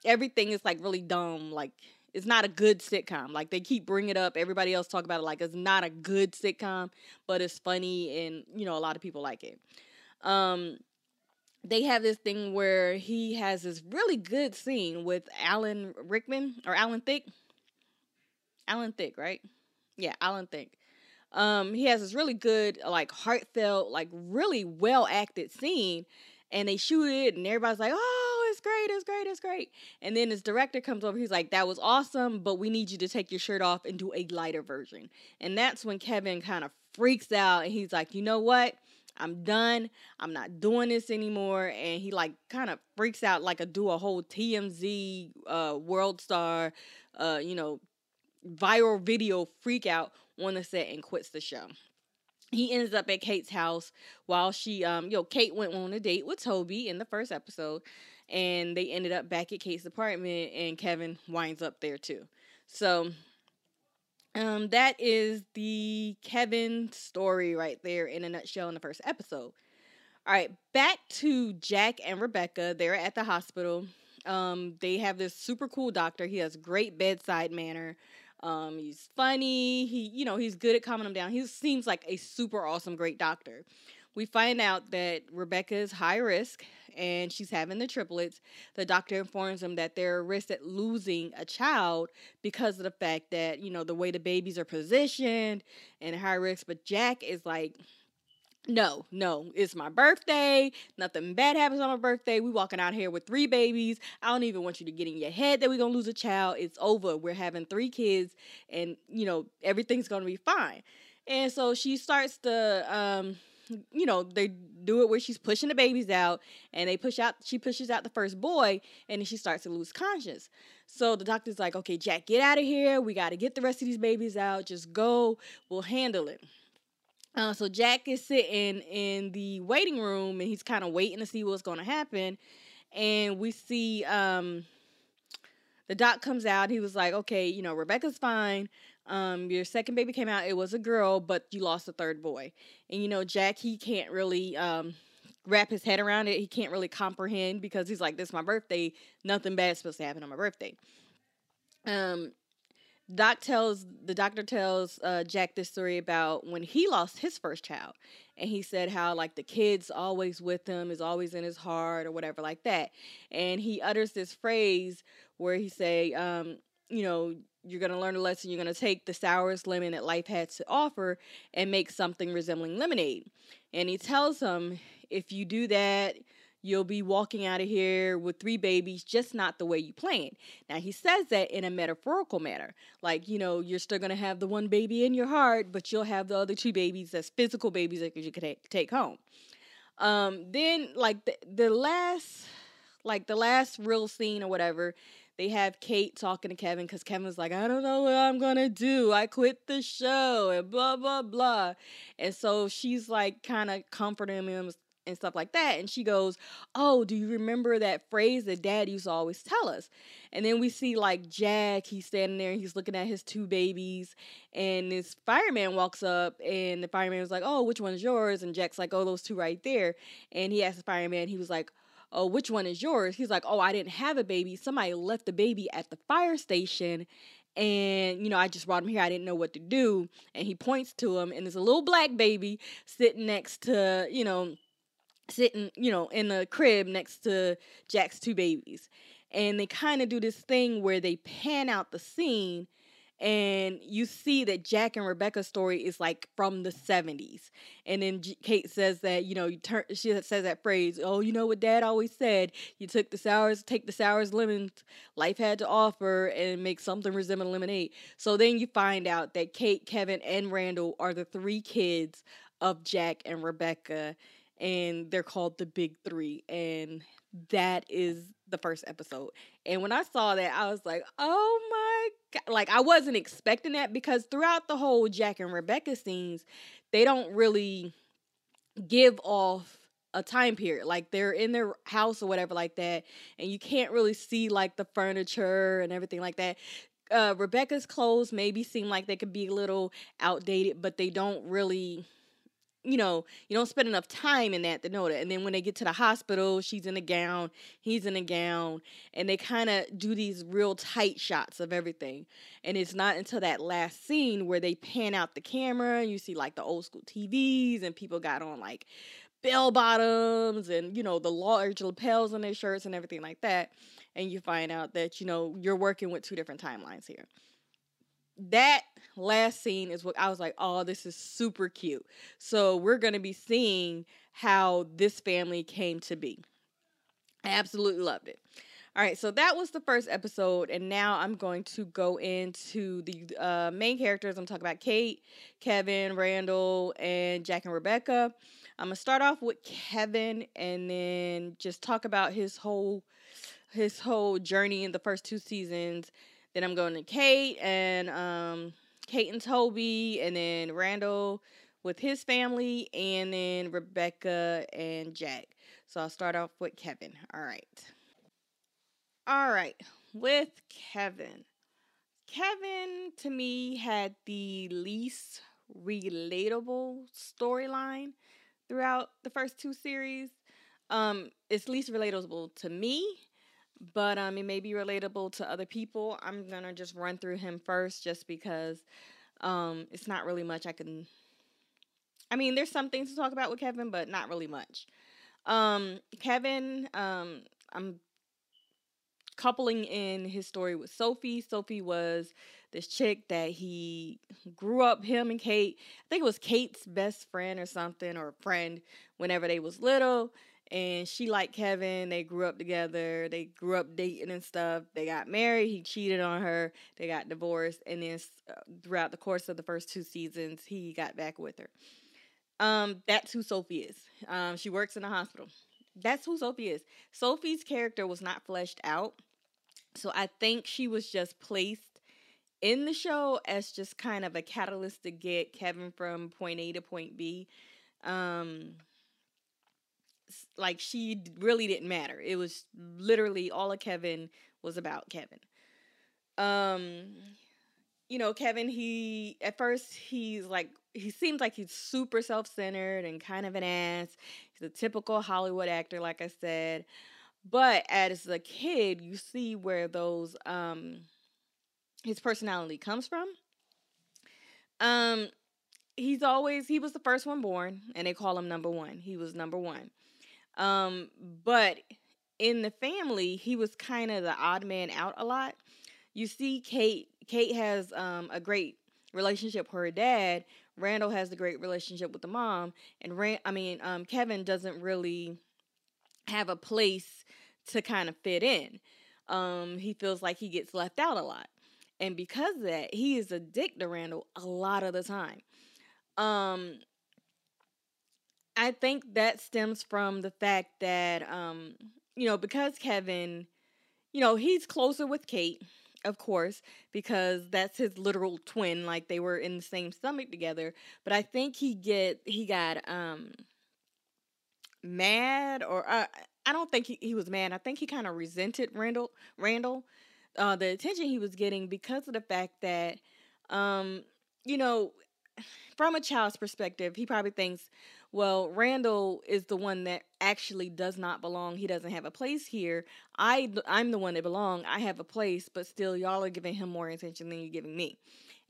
everything is like really dumb. Like it's not a good sitcom. Like they keep bringing it up. Everybody else talk about it like it's not a good sitcom, but it's funny and you know a lot of people like it. Um, they have this thing where he has this really good scene with Alan Rickman or Alan Thicke. Alan Thicke, right? Yeah, Alan Thicke. Um, he has this really good, like heartfelt, like really well acted scene, and they shoot it, and everybody's like, "Oh, great, it's great, it's great." And then his director comes over, he's like, "That was awesome, but we need you to take your shirt off and do a lighter version." And that's when Kevin kind of freaks out, and he's like, "You know what?" I'm done. I'm not doing this anymore. And he like kind of freaks out like a do a whole TMZ uh world star uh, you know, viral video freak out on the set and quits the show. He ends up at Kate's house while she um yo, Kate went on a date with Toby in the first episode and they ended up back at Kate's apartment and Kevin winds up there too. So um, that is the Kevin story right there in a nutshell in the first episode. All right, back to Jack and Rebecca. They're at the hospital. Um, they have this super cool doctor. He has great bedside manner. Um, he's funny. He, you know, he's good at calming them down. He seems like a super awesome, great doctor. We find out that Rebecca is high risk and she's having the triplets. The doctor informs them that they're at risk at losing a child because of the fact that, you know, the way the babies are positioned and high risk. But Jack is like, no, no, it's my birthday. Nothing bad happens on my birthday. We walking out here with three babies. I don't even want you to get in your head that we're gonna lose a child. It's over. We're having three kids, and you know everything's gonna be fine. And so she starts to um, you know, they do it where she's pushing the babies out and they push out she pushes out the first boy and then she starts to lose conscience. So the doctor's like, "Okay, Jack, get out of here. We got to get the rest of these babies out. Just go. We'll handle it." Uh, so Jack is sitting in the waiting room and he's kind of waiting to see what's going to happen. And we see um, the doc comes out. He was like, "Okay, you know, Rebecca's fine. Um, your second baby came out, it was a girl, but you lost a third boy. And you know, Jack, he can't really um wrap his head around it. He can't really comprehend because he's like, This is my birthday, nothing bad's supposed to happen on my birthday. Um Doc tells the doctor tells uh, Jack this story about when he lost his first child, and he said how like the kid's always with him, is always in his heart or whatever like that, and he utters this phrase where he say, um, you know, you're going to learn a lesson. You're going to take the sourest lemon that life has to offer and make something resembling lemonade. And he tells him, if you do that, you'll be walking out of here with three babies, just not the way you planned. Now, he says that in a metaphorical manner. Like, you know, you're still going to have the one baby in your heart, but you'll have the other two babies as physical babies that you can take home. Um, then, like, the, the last, like, the last real scene or whatever they have Kate talking to Kevin because Kevin's like, I don't know what I'm gonna do. I quit the show and blah blah blah. And so she's like kind of comforting him and stuff like that. And she goes, Oh, do you remember that phrase that dad used to always tell us? And then we see like Jack, he's standing there and he's looking at his two babies. And this fireman walks up and the fireman was like, Oh, which one's yours? And Jack's like, Oh, those two right there. And he asked the fireman, he was like, oh, which one is yours? He's like, oh, I didn't have a baby. Somebody left the baby at the fire station. And, you know, I just brought him here. I didn't know what to do. And he points to him, and there's a little black baby sitting next to, you know, sitting, you know, in the crib next to Jack's two babies. And they kind of do this thing where they pan out the scene and you see that Jack and Rebecca's story is like from the 70s. And then Kate says that, you know, you turn she says that phrase, "Oh, you know what dad always said, you took the sours, take the sours lemons life had to offer and make something resemble lemonade." So then you find out that Kate, Kevin, and Randall are the three kids of Jack and Rebecca and they're called the Big 3 and that is the first episode. And when I saw that, I was like, "Oh my god!" Like I wasn't expecting that because throughout the whole Jack and Rebecca scenes, they don't really give off a time period. Like they're in their house or whatever like that, and you can't really see like the furniture and everything like that. Uh, Rebecca's clothes maybe seem like they could be a little outdated, but they don't really you know, you don't spend enough time in that to know that. And then when they get to the hospital, she's in a gown, he's in a gown, and they kind of do these real tight shots of everything. And it's not until that last scene where they pan out the camera and you see like the old school TVs and people got on like bell bottoms and you know the large lapels on their shirts and everything like that. And you find out that you know you're working with two different timelines here that last scene is what I was like, oh, this is super cute. So we're going to be seeing how this family came to be. I absolutely loved it. All right, so that was the first episode, and now I'm going to go into the uh, main characters. I'm talking about Kate, Kevin, Randall, and Jack and Rebecca. I'm gonna start off with Kevin, and then just talk about his whole his whole journey in the first two seasons, then I'm going to Kate and um, Kate and Toby, and then Randall with his family, and then Rebecca and Jack. So I'll start off with Kevin. All right. All right. With Kevin. Kevin, to me, had the least relatable storyline throughout the first two series. Um, it's least relatable to me but um, it may be relatable to other people. I'm gonna just run through him first, just because um, it's not really much I can. I mean, there's some things to talk about with Kevin, but not really much. Um, Kevin, um, I'm coupling in his story with Sophie. Sophie was this chick that he grew up him and Kate. I think it was Kate's best friend or something or friend whenever they was little and she liked Kevin. They grew up together. They grew up dating and stuff. They got married. He cheated on her. They got divorced, and then uh, throughout the course of the first two seasons, he got back with her. Um, that's who Sophie is. Um, she works in a hospital. That's who Sophie is. Sophie's character was not fleshed out, so I think she was just placed in the show as just kind of a catalyst to get Kevin from point A to point B. Um, like she really didn't matter. It was literally all of Kevin was about Kevin. Um you know, Kevin he at first he's like he seems like he's super self-centered and kind of an ass. He's a typical Hollywood actor like I said. But as a kid, you see where those um his personality comes from. Um he's always he was the first one born and they call him number 1. He was number 1. Um, but in the family, he was kind of the odd man out a lot. You see, Kate Kate has um, a great relationship with her dad. Randall has a great relationship with the mom, and Rand, I mean, um, Kevin doesn't really have a place to kind of fit in. Um, he feels like he gets left out a lot, and because of that, he is a dick to Randall a lot of the time. Um, I think that stems from the fact that um, you know, because Kevin, you know, he's closer with Kate, of course, because that's his literal twin, like they were in the same stomach together. But I think he get he got um mad or uh, I don't think he, he was mad. I think he kind of resented Randall Randall uh the attention he was getting because of the fact that um you know from a child's perspective, he probably thinks, well, Randall is the one that actually does not belong. He doesn't have a place here. I I'm the one that belong. I have a place, but still y'all are giving him more attention than you're giving me.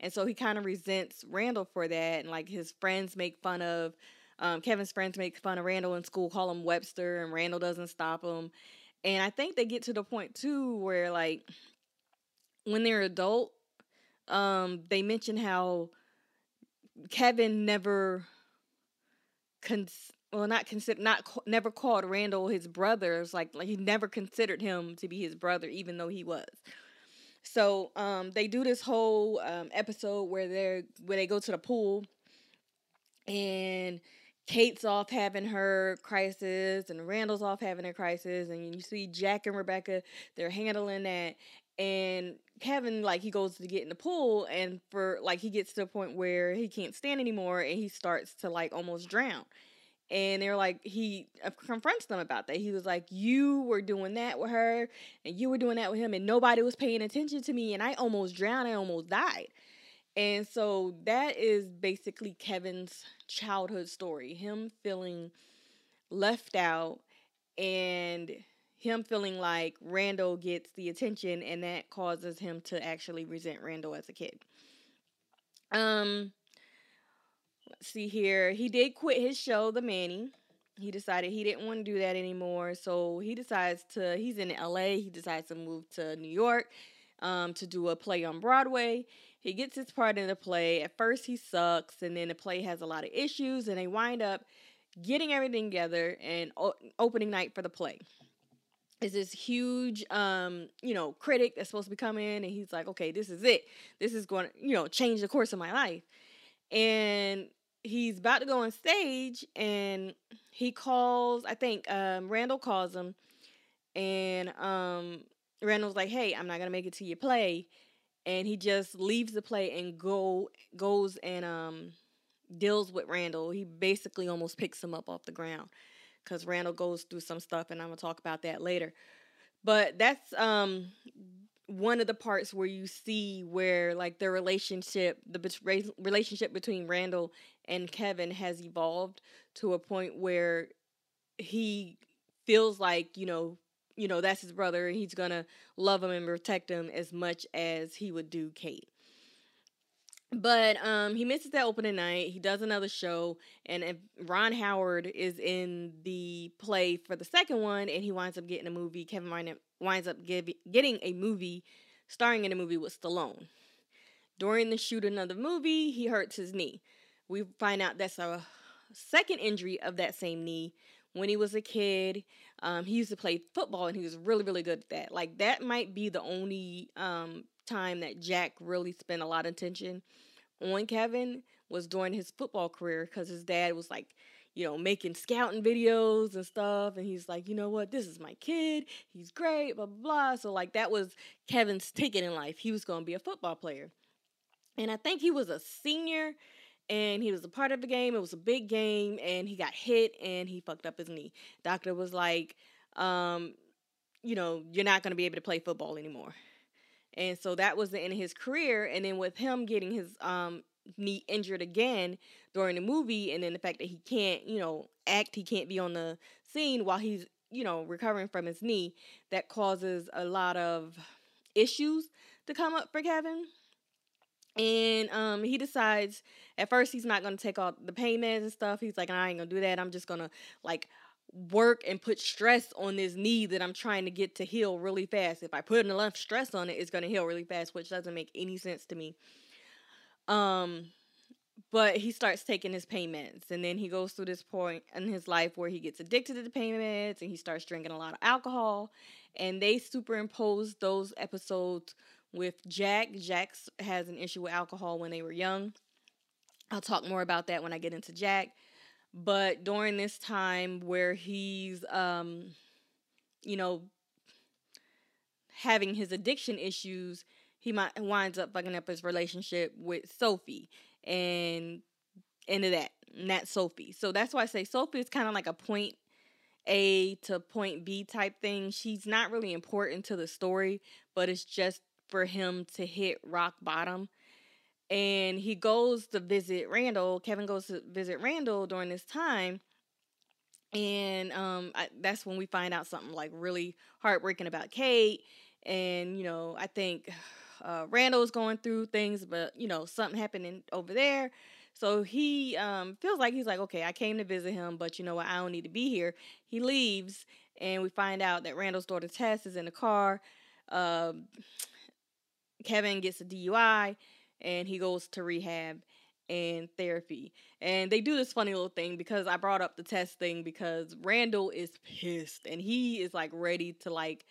And so he kind of resents Randall for that and like his friends make fun of um, Kevin's friends make fun of Randall in school, call him Webster, and Randall doesn't stop him. And I think they get to the point too where like when they're adult, um, they mention how Kevin never cons- well not consider not never called Randall his brother. It's like like he never considered him to be his brother, even though he was. So um, they do this whole um, episode where they're where they go to the pool, and Kate's off having her crisis, and Randall's off having her crisis, and you see Jack and Rebecca they're handling that, and Kevin like he goes to get in the pool, and for like he gets to a point where he can't stand anymore, and he starts to like almost drown. And they're like he uh, confronts them about that. He was like you were doing that with her and you were doing that with him and nobody was paying attention to me and i almost drowned i almost died. And so that is basically kevin's childhood story him feeling left out and him feeling like randall gets the attention and that causes him to actually resent randall as a kid um let's see here. He did quit his show, The Manny. He decided he didn't want to do that anymore. So he decides to, he's in LA. He decides to move to New York um, to do a play on Broadway. He gets his part in the play. At first, he sucks, and then the play has a lot of issues, and they wind up getting everything together and o- opening night for the play. Is this huge, um, you know, critic that's supposed to be coming and he's like, okay, this is it. This is going to, you know, change the course of my life. And he's about to go on stage and he calls i think um, randall calls him and um, randall's like hey i'm not gonna make it to your play and he just leaves the play and go goes and um, deals with randall he basically almost picks him up off the ground because randall goes through some stuff and i'm gonna talk about that later. But that's um one of the parts where you see where like the relationship the relationship between Randall and Kevin has evolved to a point where he feels like you know you know that's his brother and he's gonna love him and protect him as much as he would do Kate but um he misses that opening night he does another show and ron howard is in the play for the second one and he winds up getting a movie kevin winds up give, getting a movie starring in a movie with stallone. During the shooting of the movie he hurts his knee. We find out that's a second injury of that same knee. When he was a kid um, he used to play football and he was really really good at that. Like that might be the only um, time that jack really spent a lot of attention on Kevin was during his football career because his dad was like, you know, making scouting videos and stuff. And he's like, you know what, this is my kid. He's great, blah, blah, blah. So, like, that was Kevin's ticket in life. He was going to be a football player. And I think he was a senior and he was a part of the game. It was a big game and he got hit and he fucked up his knee. Doctor was like, um, you know, you're not going to be able to play football anymore and so that was the end of his career and then with him getting his um knee injured again during the movie and then the fact that he can't you know act he can't be on the scene while he's you know recovering from his knee that causes a lot of issues to come up for kevin and um he decides at first he's not to take all the payments and stuff. He's like i ain't gonna do that. I'm just gonna like work and put stress on this knee that I'm trying to get to heal really fast. If I put enough stress on it, it's going to heal really fast, which doesn't make any sense to me. Um but he starts taking his payments and then he goes through this point in his life where he gets addicted to the payments and he starts drinking a lot of alcohol and they superimpose those episodes with Jack. Jack has an issue with alcohol when they were young. I'll talk more about that when I get into Jack but during this time where he's um you know having his addiction issues he might winds up fucking up his relationship with sophie and end of that not sophie. So that's why i say sophie is kind of like a point a to point b type thing. She's not really important to the story but it's just for him to hit rock bottom and he goes to visit Randall. Kevin goes to visit Randall during this time, and um, I, that's when we find out something like really heartbreaking about Kate. And you know, I think uh, Randall's going through things, but you know, something happening over there. So he um, feels like he's like, okay, I came to visit him, but you know what? I don't need to be here. He leaves, and we find out that Randall's daughter Tess is in the car. Uh, Kevin gets a DUI and he goes to rehab and therapy. And they do this funny little thing because I brought up the Tess thing because Randall is pissed and he is like ready to like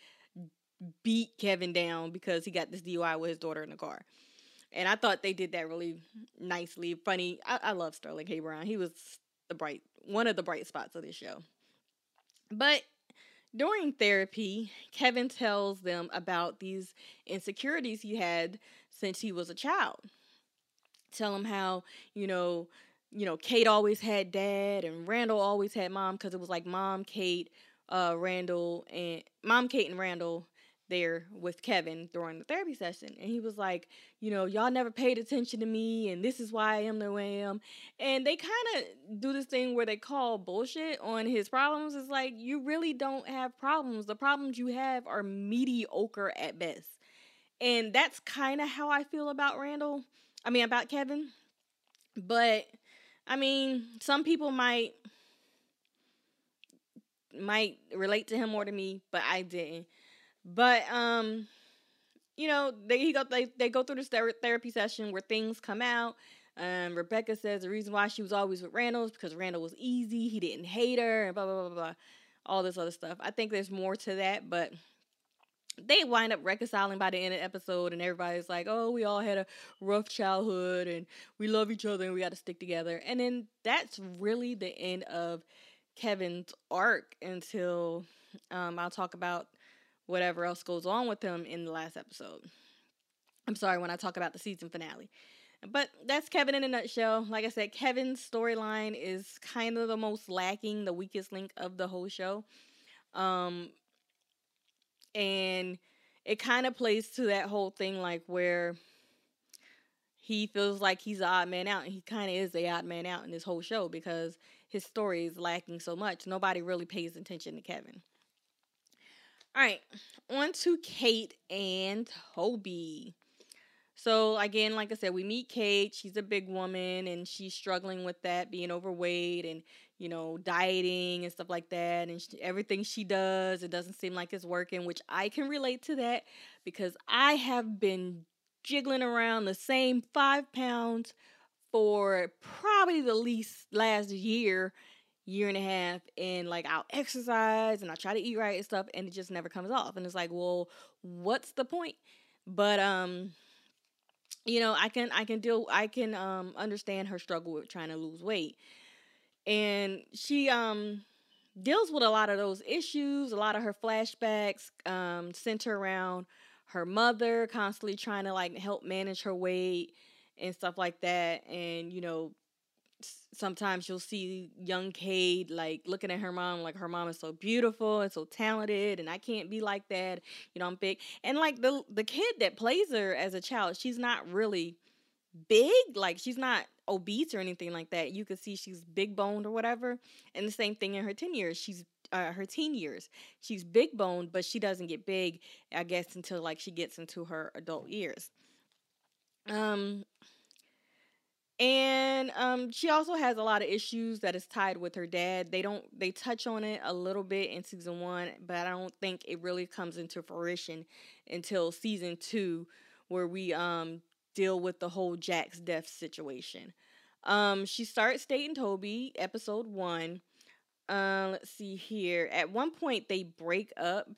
beat Kevin down because he got this DUI with his daughter in the car. And I thought they did that really nicely, funny. I, I love Sterling K. Brown. He was the bright one of the bright spots of this show. But during therapy, Kevin tells them about these insecurities he had since he was a child. Tell him how, you know, you know, Kate always had dad and Randall always had mom because it was like mom, Kate, uh, Randall, and mom, Kate, and Randall there with Kevin during the therapy session. And he was like, you know, y'all never paid attention to me, and this is why I am the way I am. And they kind of do this thing where they call bullshit on his problems. It's like, you really don't have problems. The problems you have are mediocre at best. And that's kind of how I feel about Randall. I mean, about Kevin. But, I mean, some people might might relate to him more to me, but I didn't. But um, you know, they he go they they go through this therapy session where things come out. Um, Rebecca says the reason why she was always with Randall is because Randall was easy. He didn't hate her, and blah blah blah blah. All this other stuff. I think there's more to that, but they wind up reconciling by the end of the episode, and everybody's like, "Oh, we all had a rough childhood, and we love each other, and we got to stick together." And then that's really the end of Kevin's arc until um, I'll talk about whatever else goes on with him in the last episode. I'm sorry when I talk about the season finale. But that's Kevin in a nutshell. Like I said, Kevin's storyline is kind of the most lacking, the weakest link of the whole show. Um and it kind of plays to that whole thing like where he feels like he's the odd man out and he kind of is the odd man out in this whole show because his story is lacking so much. Nobody really pays attention to Kevin. All right, on to Kate and Toby. So again, like I said, we meet Kate. She's a big woman and she's struggling with that, being overweight and you know dieting and stuff like that. And she, everything she does, it doesn't seem like it's working, which I can relate to that because I have been jiggling around the same five pounds for probably the least last year year and a half and like I'll exercise and I try to eat right and stuff and it just never comes off. And it's like, well, what's the point? But um you know, I can I can deal I can um understand her struggle with trying to lose weight. And she um deals with a lot of those issues, a lot of her flashbacks um center around her mother constantly trying to like help manage her weight and stuff like that and you know sometimes you'll see young Kate like looking at her mom like her mom is so beautiful and so talented and I can't be like that. You know, I'm big. And like the the kid that plays her as a child, she's not really big, like she's not obese or anything like that. You can see she's big boned or whatever. And the same thing in her 10 years. She's uh, her teen years. She's big boned, but she doesn't get big, I guess, until like she gets into her adult years. Um, and um, she also has a lot of issues that is tied with her dad. They don't they touch on it a little bit in season one, but I don't think it really comes into fruition until season two, where we um deal with the whole Jack's death situation. Um, she starts dating Toby, episode one. Uh, let's see here. At one point, they break up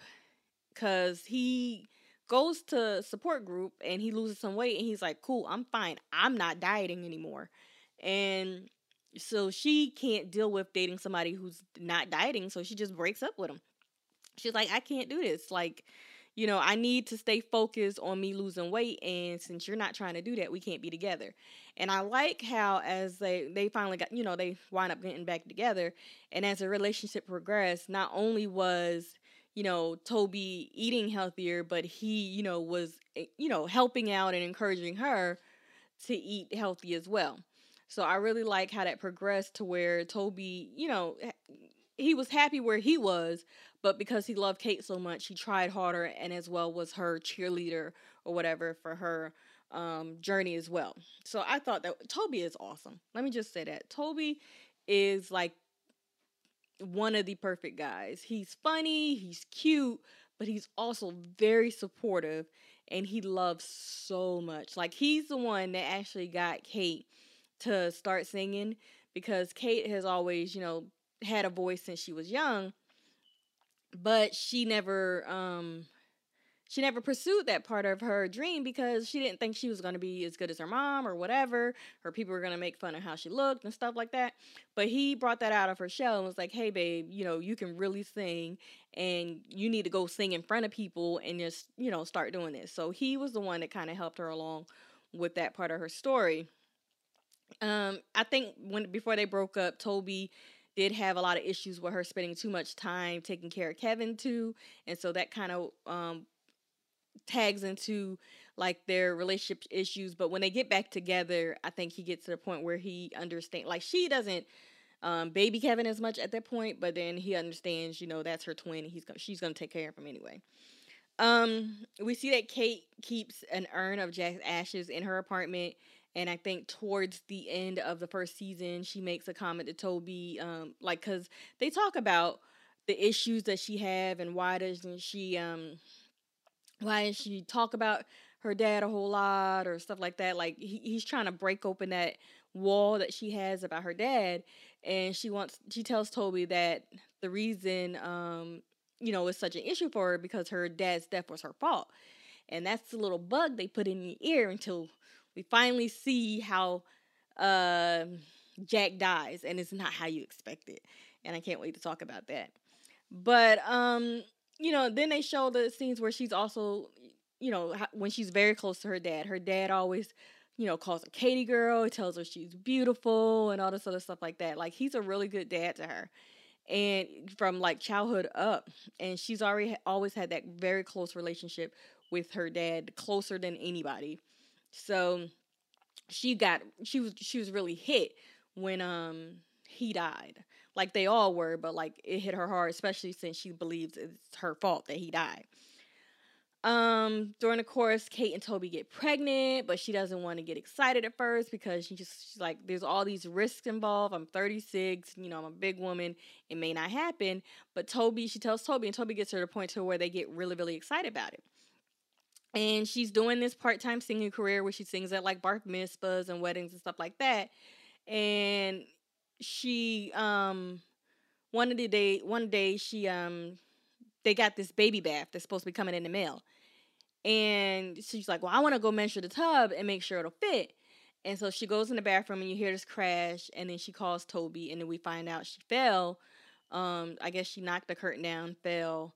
because he goes to support group and he loses some weight and he's like, "Cool, I'm fine. I'm not dieting anymore." And so she can't deal with dating somebody who's not dieting, so she just breaks up with him. She's like, "I can't do this. Like, you know, I need to stay focused on me losing weight and since you're not trying to do that, we can't be together." And I like how as they they finally got, you know, they wind up getting back together and as the relationship progressed, not only was you know, Toby eating healthier, but he, you know, was, eh, you know, helping out and encouraging her to eat healthy as well. So I really like how that progressed to where Toby, you know, he was happy where he was, but because he loved Kate so much, he tried harder and as well was her cheerleader or whatever for her um, journey as well. So I thought that Toby is awesome. Let me just say that. Toby is like one of the perfect guys. He's funny, he's cute, but he's also very supportive and he loves so much. Like he's the one that actually got Kate to start singing because Kate has always, you know, had a voice since she was young, but she never um she never pursued that part of her dream because she didn't think she was going to be as good as her mom or whatever. Her people were going to make fun of how she looked and stuff like that. But he brought that out of her shell and was like, "Hey, babe, you know, you can really sing, and you need to go sing in front of people and just, you know, start doing this." So he was the one that kind of helped her along with that part of her story. Um, I think when before they broke up, Toby did have a lot of issues with her spending too much time taking care of Kevin too, and so that kind of um tags into like their relationship issues but when they get back together i think he gets to the point where he understands like she doesn't um, baby kevin as much at that point but then he understands you know that's her twin and he's gonna she's gonna take care of him anyway. Um we see that kate keeps an urn of jack's ashes in her apartment and i think towards the end of the first season she makes a comment to toby um like because they talk about the issues that she have and why doesn't she um why does she talk about her dad a whole lot or stuff like that like he, he's trying to break open that wall that she has about her dad and she wants she tells toby that the reason um you know it's such an issue for her because her dad's death was her fault. And that's the little bug they put in the ear until we finally see how uh, jack dies and it's not how you expect it and i can't wait to talk about that but um you know, then they show the scenes where she's also, you know, when she's very close to her dad. Her dad always, you know, calls her Katie girl, tells her she's beautiful and all this other stuff like that. Like he's a really good dad to her. And from like childhood up, and she's already always had that very close relationship with her dad, closer than anybody. So she got she was she was really hit when um he died like they all were, but like it hit her hard, especially since she believes it's her fault that he died. Um, during the course, Kate and Toby get pregnant, but she doesn't want to get excited at first because she just she's like, there's all these risks involved. I'm 36, you know, I'm a big woman. It may not happen. But Toby, she tells Toby, and Toby gets her to the point to where they get really, really excited about it. And she's doing this part-time singing career where she sings at like bar mitzvahs and weddings and stuff like that. And she um one of the day one day she um they got this baby bath that's supposed to be coming in the mail. And she's like, Well, I want to go measure the tub and make sure it'll fit. And so she goes in the bathroom and you hear this crash and then she calls Toby and then we find out she fell. Um, I guess she knocked the curtain down, fell,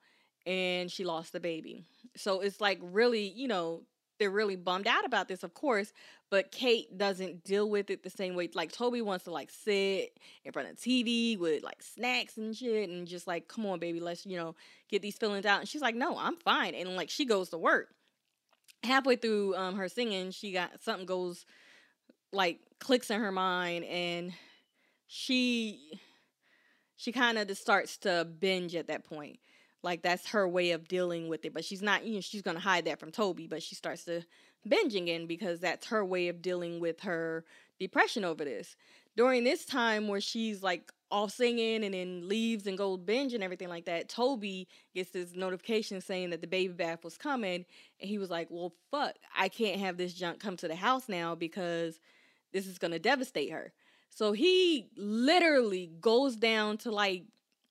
and she lost the baby. So it's like really, you know, they're really bummed out about this, of course, but Kate doesn't deal with it the same way. Like Toby wants to like sit in front of TV with like snacks and shit and just like, come on, baby, let's, you know, get these feelings out. And she's like, no, I'm fine. And like she goes to work. Halfway through um her singing, she got something goes like clicks in her mind and she she kind of just starts to binge at that point like that's her way of dealing with it. But she's not, you know, she's gonna hide that from Toby, but she starts to binging in because that's her way of dealing with her depression over this. During this time where she's like off singing and then leaves and goes binge and everything like that, Toby gets this notification saying that the baby bath was coming, and he was like, Well fuck, I can't have this junk come to the house now because this is gonna devastate her. So he literally goes down to like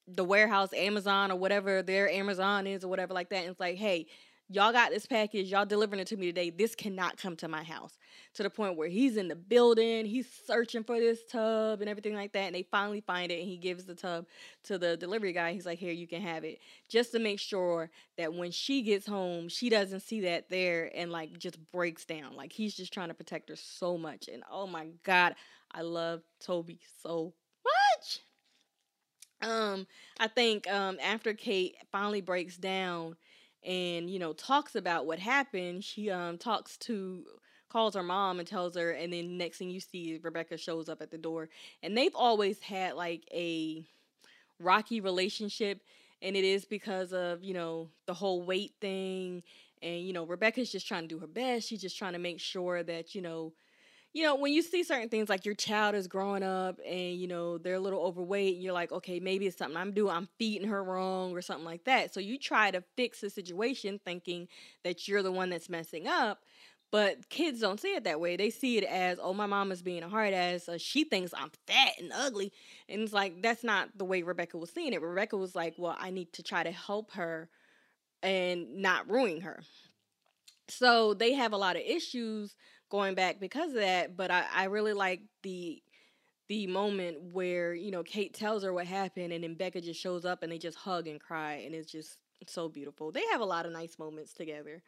the warehouse, Amazon or whatever their Amazon is or whatever like that. And it's like, hey, y'all got this package, y'all delivering it to me today. This cannot come to my house. To the point where he's in the building, he's searching for this tub and everything like that. And they finally find it and he gives the tub to the delivery guy. He's like, here, you can have it. Just to make sure that when she gets home, she doesn't see that there and like just breaks down. Like he's just trying to protect her so much. And oh my God, I love Toby so. Um, I think um after Kate finally breaks down and you know talks about what happened, she um talks to calls her mom and tells her and then next thing you see Rebecca shows up at the door and they've always had like a rocky relationship and it is because of, you know, the whole weight thing and you know Rebecca's just trying to do her best. She's just trying to make sure that, you know, you know, when you see certain things like your child is growing up and you know they're a little overweight, and you're like, okay, maybe it's something I'm doing. I'm feeding her wrong or something like that. So you try to fix the situation, thinking that you're the one that's messing up. But kids don't see it that way. They see it as, oh, my mom is being a hard ass. Uh, she thinks I'm fat and ugly. And it's like, that's not the way Rebecca was seeing it. Rebecca was like, well, I need to try to help her and not ruin her. So they have a lot of issues going back because of that. But I, I really like the the moment where you know Kate tells her what happened, and then Becca just shows up and they just hug and cry, and it's just so beautiful. They have a lot of nice moments together.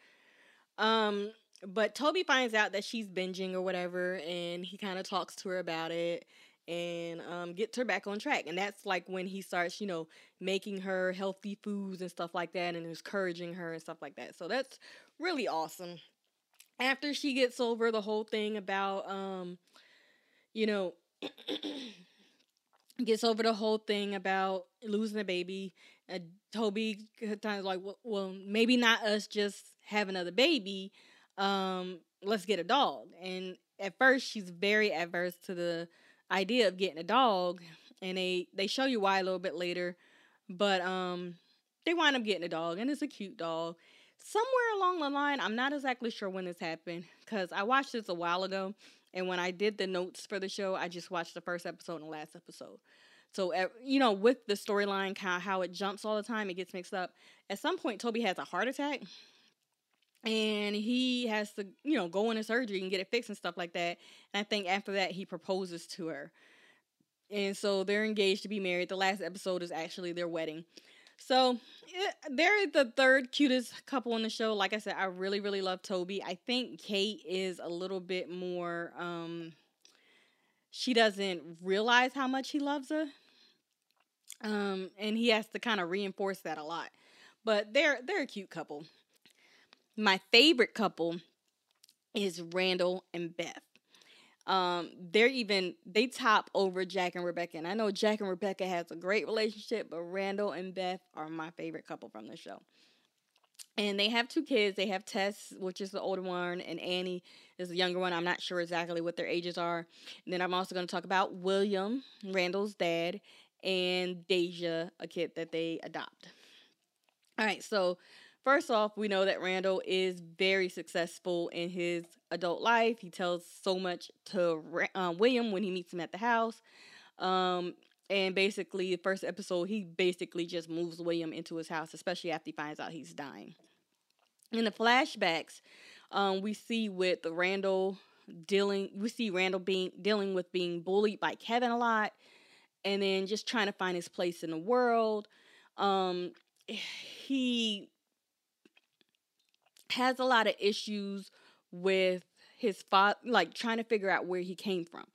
Um, but Toby finds out that she's binging or whatever, and he kind of talks to her about it and um, gets her back on track. And that's like when he starts, you know, making her healthy foods and stuff like that, and encouraging her and stuff like that. So that's really awesome. After she gets over the whole thing about, um, you know, gets over the whole thing about losing a baby, uh, Toby times like, well, well, maybe not us just have another baby. Um, let's get a dog. And at first, she's very adverse to the idea of getting a dog, and they they show you why a little bit later. But um, they wind up getting a dog, and it's a cute dog. Somewhere along the line, I'm not exactly sure when this happened because I watched this a while ago, and when I did the notes for the show, I just watched the first episode and the last episode. So you know, with the storyline, kind of how it jumps all the time, it gets mixed up. At some point, Toby has a heart attack, and he has to, you know, go into surgery and get it fixed and stuff like that. And I think after that, he proposes to her, and so they're engaged to be married. The last episode is actually their wedding. So it, they're the third cutest couple in the show. Like I said, I really, really love Toby. I think Kate is a little bit more. um She doesn't realize how much he loves her, um, and he has to kind of reinforce that a lot. But they're they're a cute couple. My favorite couple is Randall and Beth. Um, they're even they top over Jack and Rebecca. And I know Jack and Rebecca has a great relationship, but Randall and Beth are my favorite couple from the show. And they have two kids. They have Tess, which is the older one, and Annie is the younger one. I'm not sure exactly what their ages are. And then I'm also going to talk about William, Randall's dad, and Deja, a kid that they adopt. All right, so First off, we know that Randall is very successful in his adult life. He tells so much to um, William when he meets him at the house. Um, and basically, the first episode, he basically just moves William into his house, especially after he finds out he's dying. In the flashbacks, um, we see with Randall dealing, we see Randall being dealing with being bullied by Kevin a lot, and then just trying to find his place in the world. Um, he has a lot of issues with his father like trying to figure out where he came from.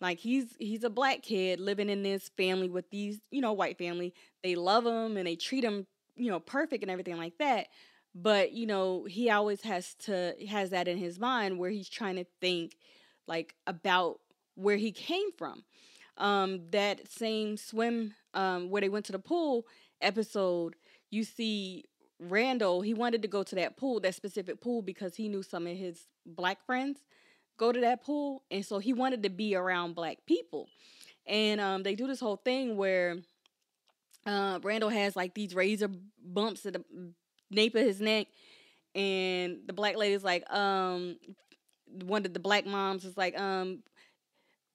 Like he's he's a black kid living in this family with these you know white family. They love him and they treat him you know perfect and everything like that but you know he always has to has that in his mind where he's trying to think like about where he came from. Um that same swim um where they went to the pool episode you see Randall, he wanted to go to that pool, that specific pool, because he knew some of his black friends go to that pool. And so he wanted to be around black people. And um, they do this whole thing where uh, Randall has like these razor bumps at the nape of his neck. And the black lady's like, um, one of the black moms is like, um,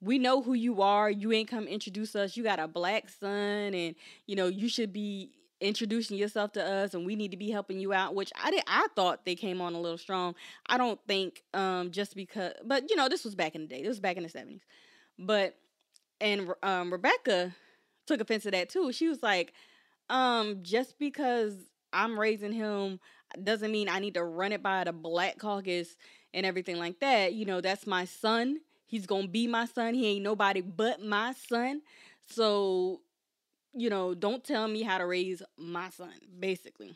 we know who you are. You ain't come introduce us. You got a black son, and you know you should be introducing yourself to us and we need to be helping you out which i did i thought they came on a little strong. I don't think um just because but you know this was back in the day this was back in the 70s but and um rebecca took offense to that too. She was like um just because i'm raising him doesn't mean i need to run it by the black caucus and everything like that. You know that's my son. He's gonna be my son. He ain't nobody but my son. So you know, don't tell me how to raise my son, basically.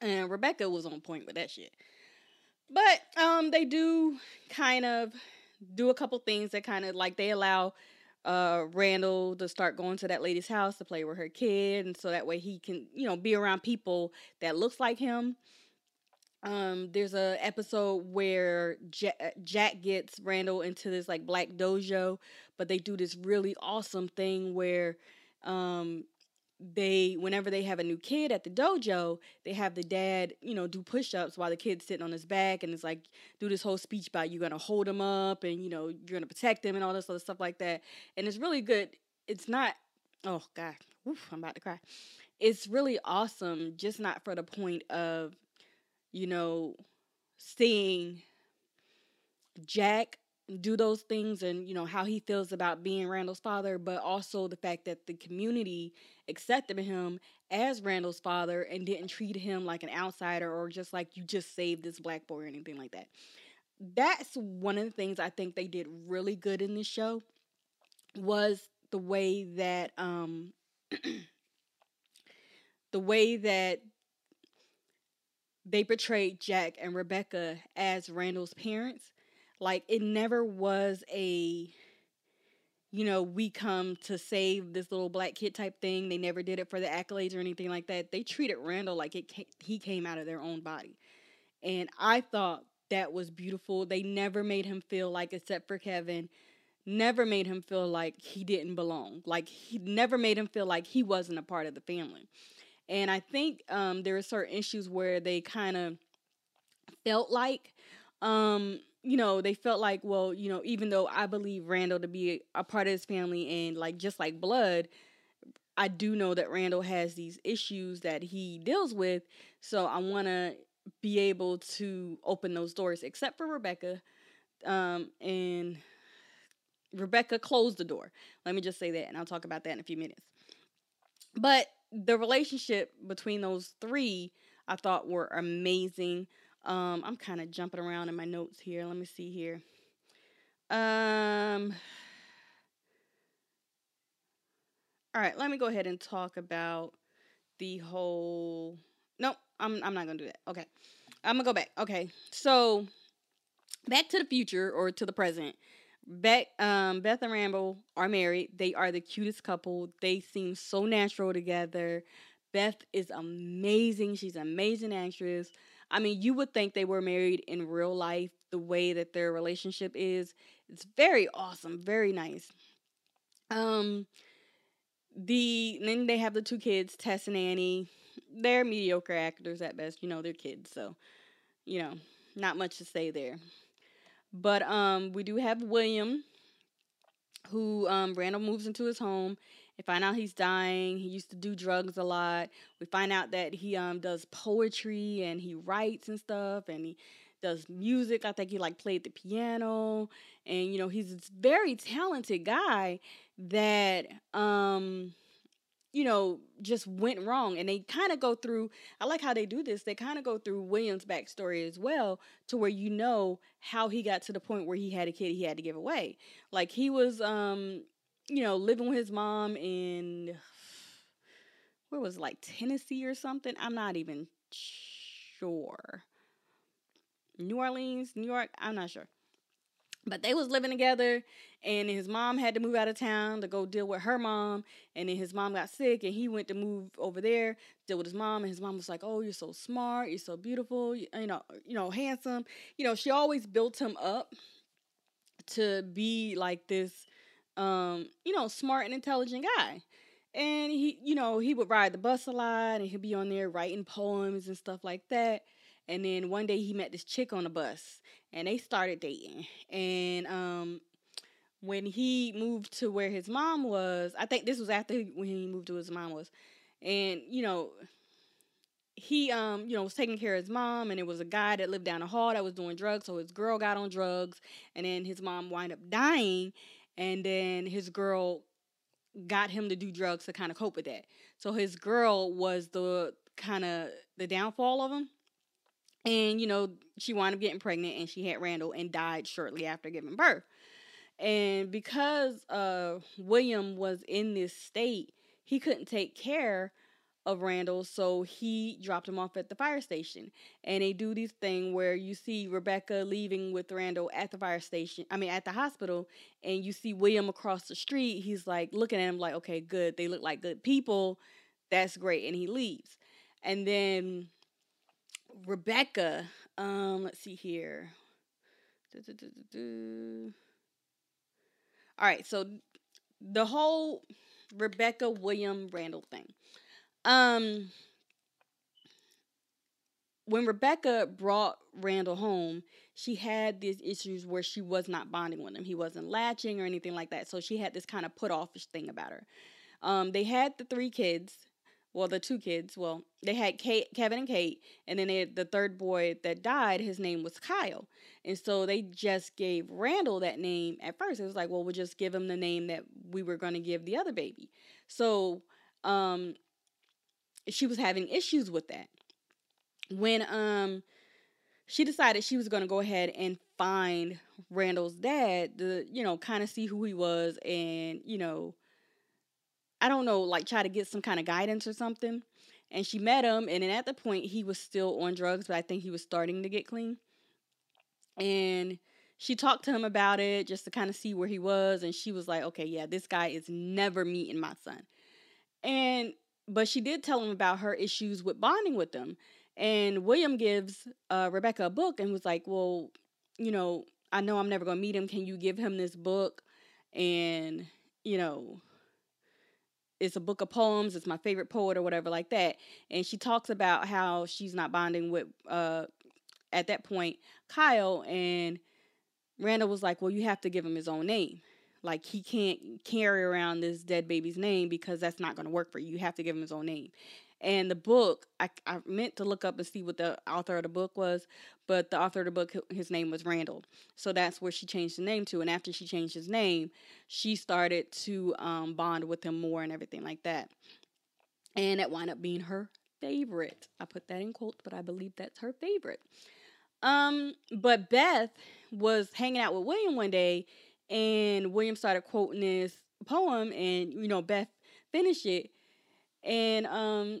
And Rebecca was on point with that shit. But um they do kind of do a couple things that kind of like they allow uh Randall to start going to that lady's house to play with her kid and so that way he can, you know, be around people that looks like him. um there's a episode where Jack, Jack gets Randall into this like black dojo, but they do this really awesome thing where um they whenever they have a new kid at the dojo, they have the dad, you know, do push-ups while the kid's sitting on his back and it's like do this whole speech about you're gonna hold him up and you know, you're gonna protect him and all this other stuff like that. And it's really good. It's not oh god, Oof, I'm about to cry. It's really awesome, just not for the point of, you know, seeing Jack do those things and you know how he feels about being Randall's father, but also the fact that the community accepted him as Randall's father and didn't treat him like an outsider or just like you just saved this black boy or anything like that. That's one of the things I think they did really good in this show was the way that um the way that they portrayed Jack and Rebecca as Randall's parents like it never was a you know, we come to save this little black kid type thing. They never did it for the accolades or anything like that. They treated Randall like it came, he came out of their own body. And I thought that was beautiful. They never made him feel like except for Kevin, never made him feel like he didn't belong. Like he never made him feel like he wasn't a part of the family. And I think um, there are certain issues where they kind of felt like um, you know, they felt like, well, you know, even though I believe Randall to be a part of his family and like just like blood, I do know that Randall has these issues that he deals with. So I want to be able to open those doors, except for Rebecca. Um, and Rebecca closed the door. Let me just say that, and I'll talk about that in a few minutes. But the relationship between those three, I thought were amazing. Um, I'm kind of jumping around in my notes here. Let me see here. Um, all right, let me go ahead and talk about the whole. Nope, I'm I'm not gonna do that. Okay, I'm gonna go back. Okay, so back to the future or to the present. Beck, um, Beth and Randall are married. They are the cutest couple. They seem so natural together. Beth is amazing. She's an amazing actress. I mean, you would think they were married in real life, the way that their relationship is. It's very awesome, very nice. Um, the then they have the two kids, Tess and Annie. They're mediocre actors at best. You know, they're kids, so you know, not much to say there. But um, we do have William, who um, Randall moves into his home they find out he's dying. He used to do drugs a lot. We find out that he um does poetry and he writes and stuff and he does music. I think he like played the piano and you know he's this very talented guy that um you know just went wrong and they kind of go through i like how they do this they kind of go through william's backstory as well to where you know how he got to the point where he had a kid he had to give away like he was um you know, living with his mom in where was it, like Tennessee or something. I'm not even sure. New Orleans, New York, I'm not sure. But they was living together and his mom had to move out of town to go deal with her mom and then his mom got sick and he went to move over there deal with his mom and his mom was like oh you're so smart you're so beautiful you, you know you know handsome you know she always built him up to be like this um, you know, smart and intelligent guy. And he, you know, he would ride the bus a lot and he'd be on there writing poems and stuff like that. And then one day he met this chick on the bus and they started dating. And um when he moved to where his mom was, I think this was after when he moved to his mom was. And, you know, he um, you know, was taking care of his mom and it was a guy that lived down the hall that was doing drugs, so his girl got on drugs and then his mom wind up dying and then his girl got him to do drugs to kind of cope with that. So his girl was the kind of the downfall of him. And you know, she wound up getting pregnant and she had Randall and died shortly after giving birth. And because uh William was in this state, he couldn't take care of Randall, so he dropped him off at the fire station. And they do this thing where you see Rebecca leaving with Randall at the fire station, I mean, at the hospital, and you see William across the street. He's like looking at him like, okay, good. They look like good people. That's great. And he leaves. And then Rebecca. Um, let's see here. All right, so the whole Rebecca William Randall thing. Um, when Rebecca brought Randall home, she had these issues where she was not bonding with him. He wasn't latching or anything like that. So she had this kind of put offish thing about her. Um, they had the three kids. Well, the two kids. Well, they had Kate, Kevin and Kate, and then they had the third boy that died. His name was Kyle, and so they just gave Randall that name at first. It was like, well, we'll just give him the name that we were going to give the other baby. So, um, she was having issues with that when um she decided she was going to go ahead and find Randall's dad to, you know, kind of see who he was and, you know, I don't know, like try to get some kind of guidance or something. And she met him, and then at the point he was still on drugs, but I think he was starting to get clean. And she talked to him about it just to kind of see where he was, and she was like, "Okay, yeah, this guy is never meeting my son." And but she did tell him about her issues with bonding with them. And William gives uh, Rebecca a book and was like, Well, you know, I know I'm never going to meet him. Can you give him this book? And, you know, it's a book of poems. It's my favorite poet or whatever like that. And she talks about how she's not bonding with, uh, at that point, Kyle. And Randall was like, Well, you have to give him his own name. Like he can't carry around this dead baby's name because that's not going to work for you. You have to give him his own name. And the book, I, I meant to look up and see what the author of the book was, but the author of the book, his name was Randall. So that's where she changed the name to. And after she changed his name, she started to um, bond with him more and everything like that. And it wound up being her favorite. I put that in quotes, but I believe that's her favorite. Um, but Beth was hanging out with William one day, and William started quoting this poem, and you know Beth finished it, and um,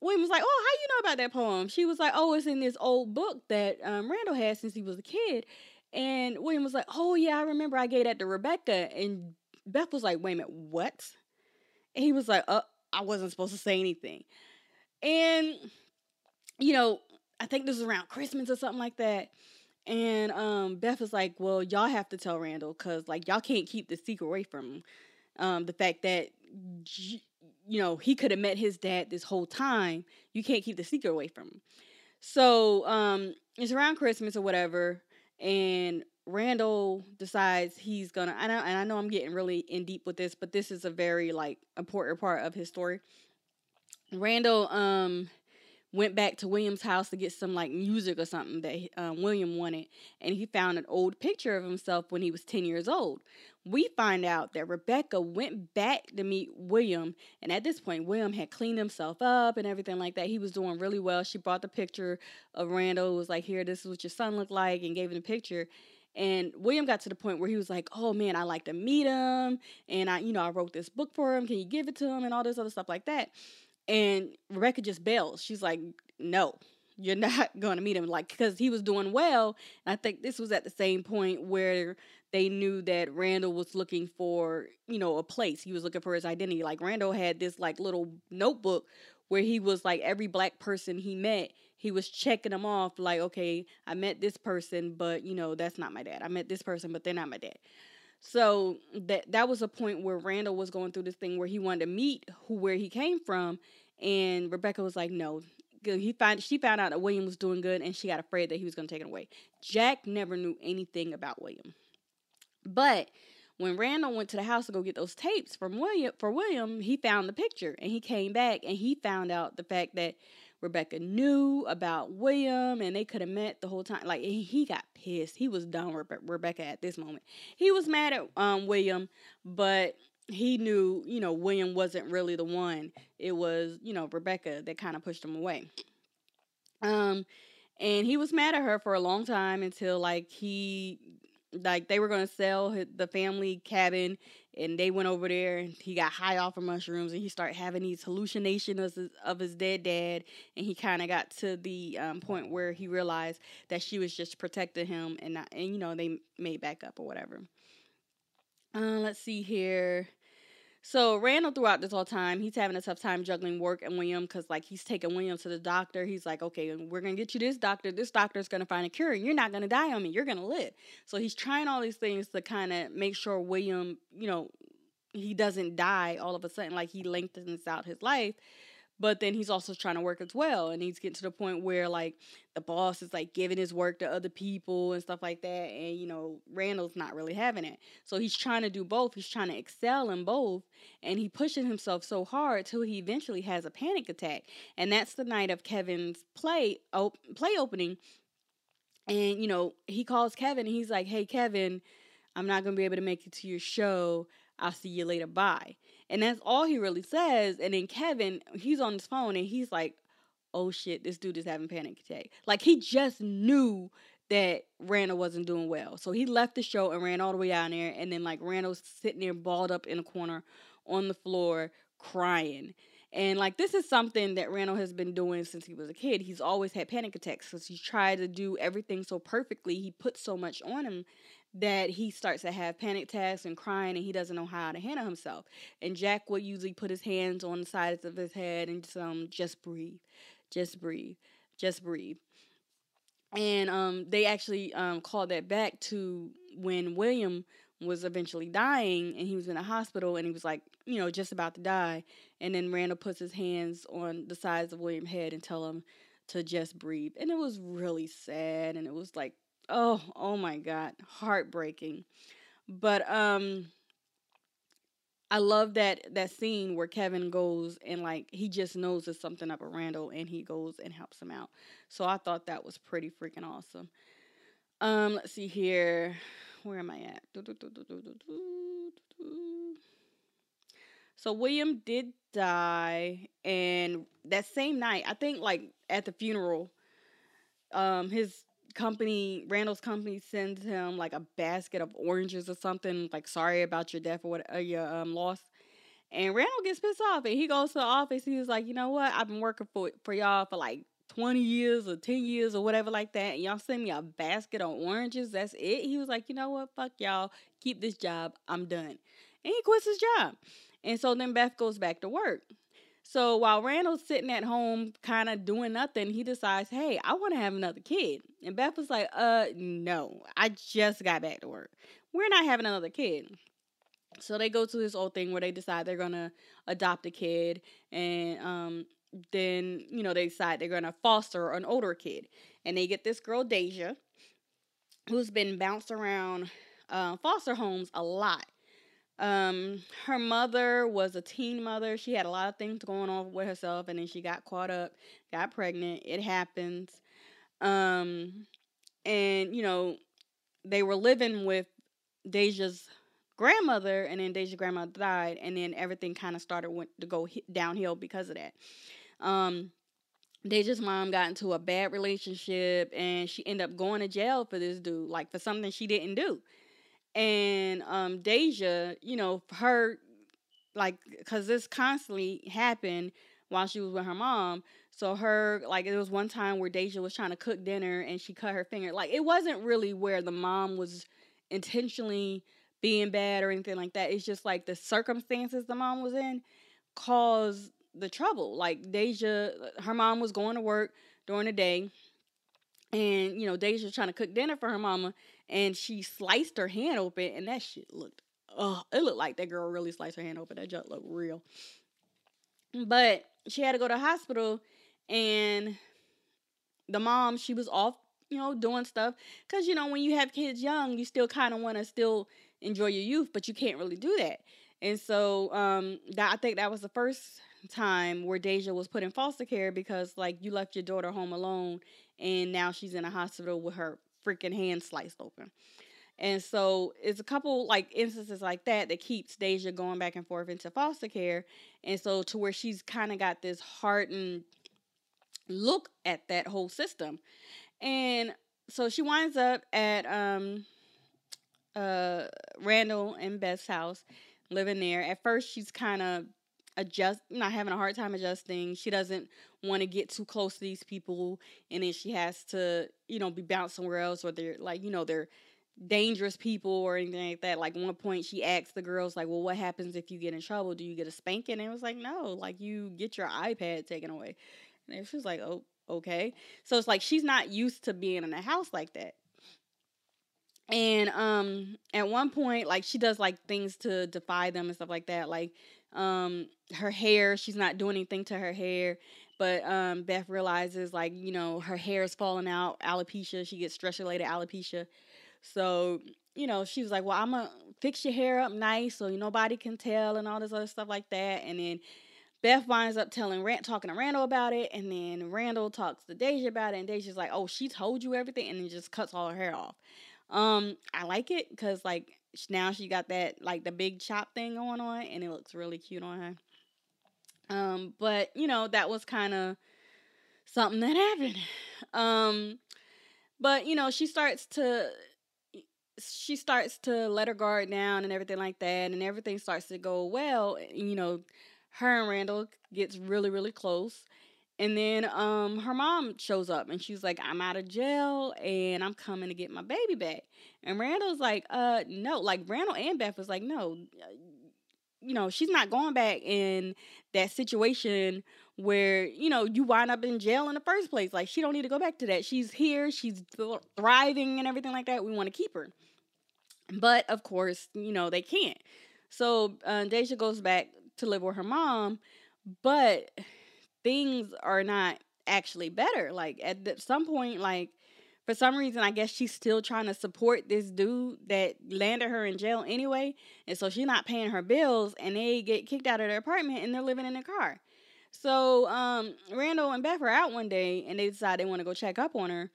William was like, "Oh, how you know about that poem?" She was like, "Oh, it's in this old book that um, Randall had since he was a kid." And William was like, "Oh yeah, I remember I gave that to Rebecca." And Beth was like, "Wait a minute, what?" And he was like, "Uh, I wasn't supposed to say anything." And you know, I think this was around Christmas or something like that. And um, Beth is like, "Well, y'all have to tell Randall because like y'all can't keep the secret away from him. Um, the fact that you know, he could have met his dad this whole time. You can't keep the secret away from him. So um, it's around Christmas or whatever, and Randall decides he's gonna. I and I know I'm getting really in deep with this, but this is a very like important part of his story. Randall um went back to William's house to get some like music or something that um, William wanted, and he found an old picture of himself when he was 10 years old. We find out that Rebecca went back to meet William, and at this point, William had cleaned himself up and everything like that. He was doing really well. She brought the picture of Randall, was like, Here, this is what your son looked like, and gave him the picture. And William got to the point where he was like, "Oh man, I like to meet him, and I, you know, I wrote this book for him. Can you give it to him?" And all this other stuff like that. And Rebecca just bails. She's like, no, you're not going to meet him. Like, because he was doing well. I think this was at the same point where they knew that Randall was looking for, you know, a place. He was looking for his identity. Like, Randall had this, like, little notebook where he was like, every black person he met, he was checking them off. Like, okay, I met this person, but, you know, that's not my dad. I met this person, but they're not my dad. So that that was a point where Randall was going through this thing where he wanted to meet who where he came from, and Rebecca was like, "No." He find she found out that William was doing good, and she got afraid that he was going to take it away. Jack never knew anything about William, but when Randall went to the house to go get those tapes from William for William, he found the picture, and he came back and he found out the fact that Rebecca knew about William and they could have met the whole time. Like he got pissed. He was done with Rebecca at this moment. He was mad at um, William, but he knew, you know, William wasn't really the one. It was, you know, Rebecca that kind of pushed him away. Um and he was mad at her for a long time until like he like they were going to sell the family cabin and they went over there and he got high off of mushrooms and he started having these hallucinations of his, of his dead dad and he kind of got to the um, point where he realized that she was just protecting him and not, and you know they made back up or whatever. Uh, let's see here So Randall throughout this whole time, he's having a tough time juggling work and William because like he's taking William to the doctor. He's like, okay, we're gonna get you this doctor. This doctor's gonna find a cure, and you're not gonna die on me. You're gonna live. So he's trying all these things to kind of make sure William, you know, he doesn't die all of a sudden. Like he lengthens out his life but then he's also trying to work as well and he's getting to the point where like the boss is like giving his work to other people and stuff like that and you know randall's not really having it. So he's trying to do both he's trying to excel in both and he pushes himself so hard till he eventually has a panic attack and that's the night of kevin's play op- play opening and you know he calls kevin and he's like hey kevin i'm not gonna be able to make it to your show i'll see you later bye and that's all he really says. And then Kevin, he's on his phone and he's like, oh shit, this dude is having panic attack. Like he just knew that Randall wasn't doing well. So he left the show and ran all the way down there. And then like Randall's sitting there balled up in a corner on the floor crying. And like this is something that Randall has been doing since he was a kid. He's always had panic attacks because he tried to do everything so perfectly. He put so much on him that he starts to have panic attacks and crying and he doesn't know how to handle himself. And Jack would usually put his hands on the sides of his head and just um just breathe. Just breathe. Just breathe. And um they actually um called that back to when William was eventually dying and he was in a hospital and he was like, you know, just about to die. And then Randall puts his hands on the sides of William's head and tell him to just breathe. And it was really sad and it was like oh oh my god heartbreaking but um I love that that scene where Kevin goes and like he just knows there's something up at Randall and he goes and helps him out. So I thought that was pretty freaking awesome. Um, let's see here. Where am I at? So William did die and that same night, I think like at the funeral, um his company, Randall's company sends him like a basket of oranges or something, like sorry about your death or what uh, your um loss. And Randall gets pissed off and he goes to the office. He was like, you know what? I've been working for for y'all for like 20 years or 10 years or whatever like that. And y'all send me a basket of oranges. That's it. He was like, you know what? Fuck y'all. Keep this job. I'm done. And he quits his job. And so then Beth goes back to work. So while Randall's sitting at home kind of doing nothing, he decides, hey, I want to have another kid. And Beth was like, uh, no, I just got back to work. We're not having another kid. So they go to this old thing where they decide they're gonna adopt a kid, and um, then you know they decide they're gonna foster an older kid, and they get this girl Deja, who's been bounced around uh, foster homes a lot um, her mother was a teen mother. She had a lot of things going on with herself, and then she got caught up, got pregnant. It happens. Um, and you know, they were living with Deja's grandmother, and then Deja's grandmother died, and then everything kind of started went to go downhill because of that. Um, Deja's mom got into a bad relationship, and she ended up going to jail for this dude, like for something she didn't do and um Deja, you know, her like cuz this constantly happened while she was with her mom. So her like it was one time where Deja was trying to cook dinner and she cut her finger. Like it wasn't really where the mom was intentionally being bad or anything like that. It's just like the circumstances the mom was in caused the trouble. Like Deja her mom was going to work during the day and you know Deja was trying to cook dinner for her mama and she sliced her hand open, and that shit looked, oh, it looked like that girl really sliced her hand open. That junk looked real. But she had to go to hospital, and the mom, she was off, you know, doing stuff. Because, you know, when you have kids young, you still kind of want to still enjoy your youth, but you can't really do that. And so um, that I think that was the first time where Deja was put in foster care because like you left your daughter home alone and now she's in a hospital with her freaking hand sliced open. And so it's a couple like instances like that that keeps Deja going back and forth into foster care. And so to where she's kind of got this hardened look at that whole system. And so she winds up at um uh Randall and Beth's house, living there. At first she's kind of adjust not having a hard time adjusting. She doesn't want to get too close to these people and then she has to, you know, be bounced somewhere else or they're like, you know, they're dangerous people or anything like that. Like one point she asked the girls like, "Well, what happens if you get in trouble? Do you get a spanking?" And it was like, "No, like you get your iPad taken away." And she was like, "Oh, okay." So it's like she's not used to being in a house like that. And um at one point like she does like things to defy them and stuff like that. Like um her hair, she's not doing anything to her hair. But um Beth realizes like, you know, her hair is falling out, alopecia, she gets stress related alopecia. So, you know, she was like, Well, I'm gonna fix your hair up nice so nobody can tell and all this other stuff like that. And then Beth winds up telling Rand, talking to Randall about it, and then Randall talks to Deja about it, and Deja's like, "Oh, she told you everything," and then just cuts all her hair off. Um, I like it because like now she got that like the big chop thing going on, and it looks really cute on her. Um, but you know that was kind of something that happened. Um, but you know she starts to she starts to let her guard down and everything like that, and everything starts to go well. You know her and Randall gets really really close. And then um her mom shows up and she's like, I'm out of jail and I'm coming to get my baby back. And Randall's like, uh no, like Randall and Beth was like, no, you know, she's not going back in that situation where, you know, you wind up in jail in the first place. Like she don't need to go back to that. She's here, she's thriving and everything like that. We want to keep her. But of course, you know, they can't. So uh, Deja goes back to live with her mom, but things are not actually better. Like at some point, like for some reason, I guess she's still trying to support this dude that landed her in jail anyway, and so she's not paying her bills, and they get kicked out of their apartment, and they're living in a car. So um, Randall and Beth are out one day, and they decide they want to go check up on her,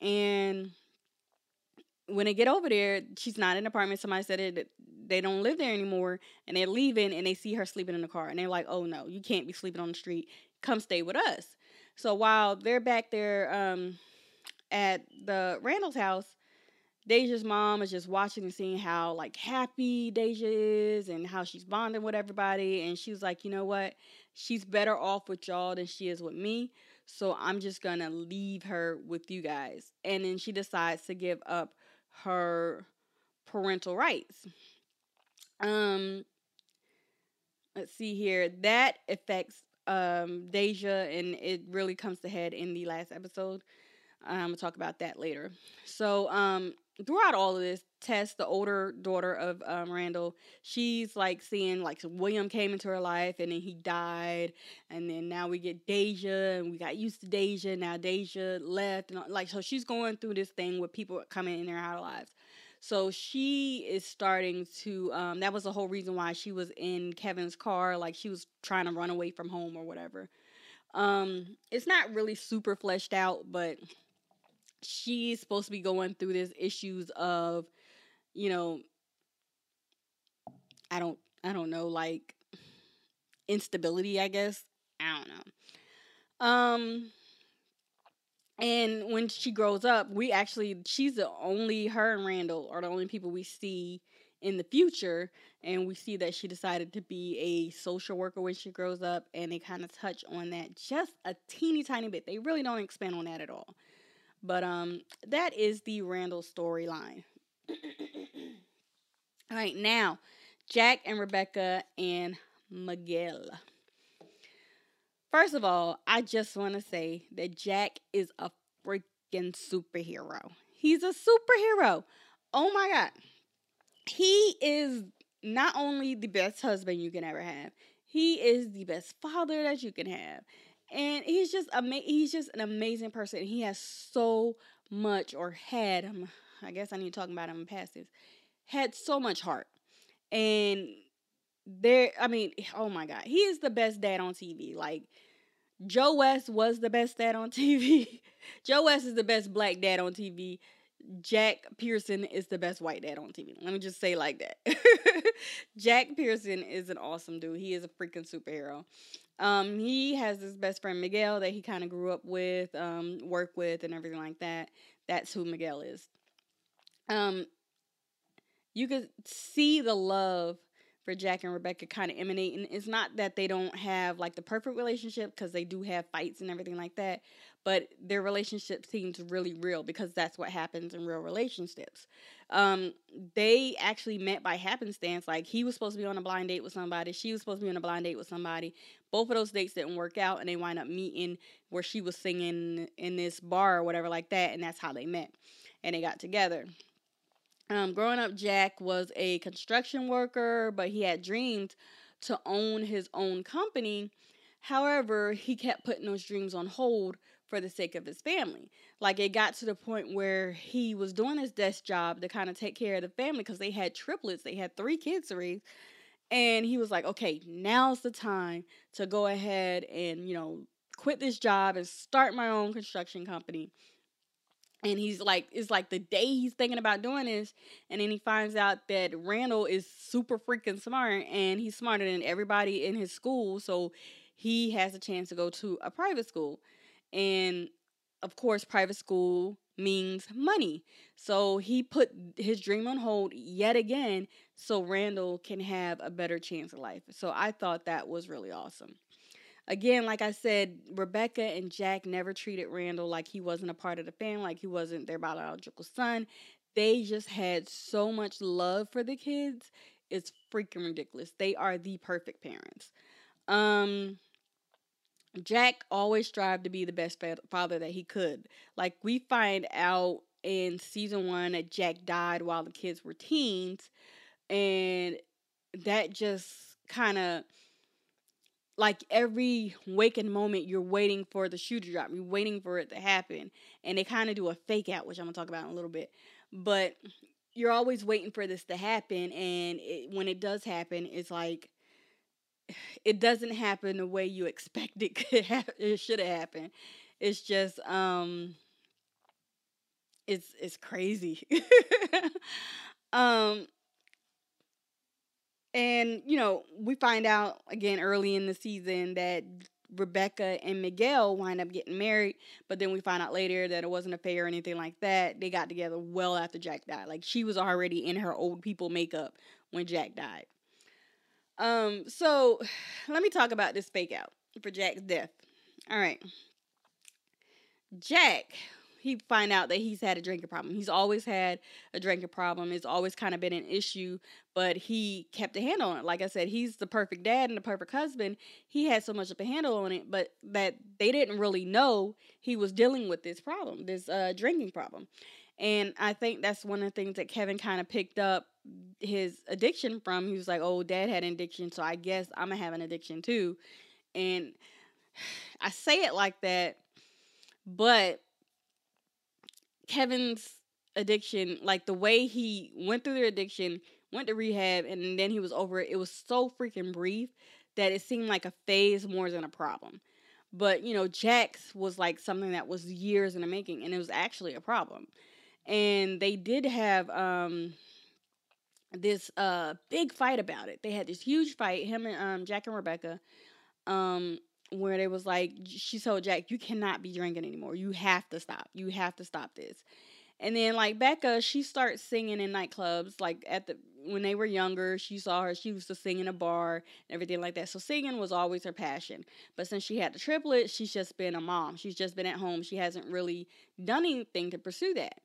and when they get over there, she's not in the apartment. Somebody said it, they don't live there anymore, and they're leaving, and they see her sleeping in the car, and they're like, "Oh no, you can't be sleeping on the street. Come stay with us." So while they're back there um, at the Randall's house, Deja's mom is just watching and seeing how like happy Deja is and how she's bonding with everybody, and she was like, "You know what? She's better off with y'all than she is with me." So I'm just gonna leave her with you guys. And then she decides to give up her parental rights. Um, let's see here. That affects um Deja, and it really comes to head in the last episode. I'm gonna talk about that later. So, um, throughout all of this, Tess, the older daughter of um, Randall, she's like seeing like William came into her life and then he died, and then now we get Deja and we got used to Deja. Now Deja left, and like so she's going through this thing with people coming in her lives. So she is starting to. Um, that was the whole reason why she was in Kevin's car. Like she was trying to run away from home or whatever. Um, it's not really super fleshed out, but she's supposed to be going through this issues of, you know, I don't, I don't know, like instability. I guess I don't know. Um, and when she grows up, we actually, she's the only, her and Randall are the only people we see in the future. And we see that she decided to be a social worker when she grows up. And they kind of touch on that just a teeny tiny bit. They really don't expand on that at all. But um, that is the Randall storyline. all right, now, Jack and Rebecca and Miguel. First of all, I just want to say that Jack is a freaking superhero. He's a superhero. Oh my God. He is not only the best husband you can ever have, he is the best father that you can have. And he's just ama- he's just an amazing person. He has so much or had um, I guess I need to talk about him in passive. Had so much heart. And there I mean, oh my god, he is the best dad on TV. Like Joe West was the best dad on TV. Joe West is the best black dad on TV. Jack Pearson is the best white dad on TV. Let me just say like that. Jack Pearson is an awesome dude. He is a freaking superhero. Um, he has his best friend Miguel that he kind of grew up with, um, work with, and everything like that. That's who Miguel is. Um, you could see the love for Jack and Rebecca kind of emanating. It's not that they don't have like the perfect relationship because they do have fights and everything like that, but their relationship seems really real because that's what happens in real relationships. Um, they actually met by happenstance. Like he was supposed to be on a blind date with somebody, she was supposed to be on a blind date with somebody. Both of those dates didn't work out, and they wind up meeting where she was singing in this bar or whatever like that, and that's how they met and they got together. Um, growing up, Jack was a construction worker, but he had dreams to own his own company. However, he kept putting those dreams on hold for the sake of his family. Like it got to the point where he was doing his desk job to kind of take care of the family because they had triplets, they had three kids to raise. And he was like, okay, now's the time to go ahead and, you know, quit this job and start my own construction company. And he's like it's like the day he's thinking about doing this and then he finds out that randall is super freaking smart and he's smarter than everybody in his school so he has a chance to go to a private school. And of course private school means money so he put his dream on hold yet again so randall can have a better chance of life so i thought that was really awesome again, like I said, Rebecca and Jack never treated Randall like he wasn't a part of the family, like he wasn't their biological son. They just had so much love for the kids. It's freaking ridiculous. They are the perfect parents. Um Jack always strived to be the best father that he could. Like we find out in season 1 that Jack died while the kids were teens and that just kind of like every waking moment you're waiting for the shoe to drop you're waiting for it to happen and they kind of do a fake out which i'm gonna talk about in a little bit but you're always waiting for this to happen and it, when it does happen it's like it doesn't happen the way you expect it could it should have happened it's just um it's it's crazy um and, you know, we find out again early in the season that Rebecca and Miguel wind up getting married, but then we find out later that it wasn't a affair or anything like that. They got together well after Jack died. Like she was already in her old people makeup when Jack died. Um, so let me talk about this fake out for Jack's death. All right. Jack he find out that he's had a drinking problem. He's always had a drinking problem. It's always kind of been an issue, but he kept a handle on it. Like I said, he's the perfect dad and the perfect husband. He had so much of a handle on it, but that they didn't really know he was dealing with this problem, this uh, drinking problem. And I think that's one of the things that Kevin kind of picked up his addiction from. He was like, "Oh, dad had an addiction, so I guess I'm gonna have an addiction too." And I say it like that, but Kevin's addiction, like the way he went through the addiction, went to rehab, and then he was over it, it was so freaking brief that it seemed like a phase more than a problem. But, you know, Jack's was like something that was years in the making, and it was actually a problem. And they did have um this uh big fight about it. They had this huge fight, him and um Jack and Rebecca. Um where they was like she told Jack, "You cannot be drinking anymore. You have to stop. You have to stop this." And then like Becca, she starts singing in nightclubs. Like at the when they were younger, she saw her. She used to sing in a bar and everything like that. So singing was always her passion. But since she had the triplets, she's just been a mom. She's just been at home. She hasn't really done anything to pursue that.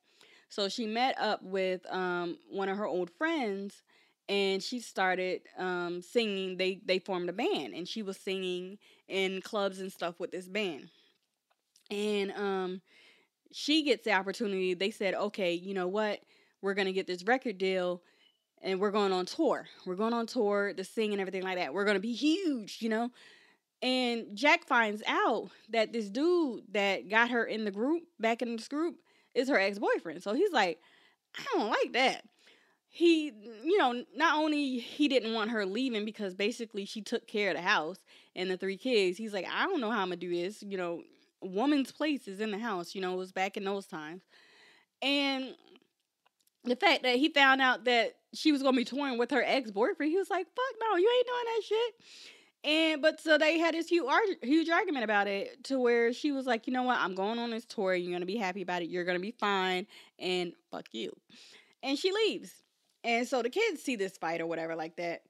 So she met up with um, one of her old friends and she started um, singing. They they formed a band, and she was singing in clubs and stuff with this band. And um, she gets the opportunity. They said, "Okay, you know what? We're gonna get this record deal, and we're going on tour. We're going on tour to sing and everything like that. We're gonna be huge, you know." And Jack finds out that this dude that got her in the group, back in this group, is her ex boyfriend. So he's like, I don't like that. He you know not only he didn't want her leaving because basically she took care of the house and the three kids he's like i don't know how i'm gonna do this. You know woman's place is in the house you know it was back in those times. And the fact that he found out that she was gonna be touring with her ex-boyfriend he was like fuck no you ain't doing that shit and but so they had this huge huge argument about it to where she was like you know what? I'm going on this tour. You're gonna be happy about it. You're gonna be fine. And fuck you. And she leaves. And so the kids see this fight or whatever like that.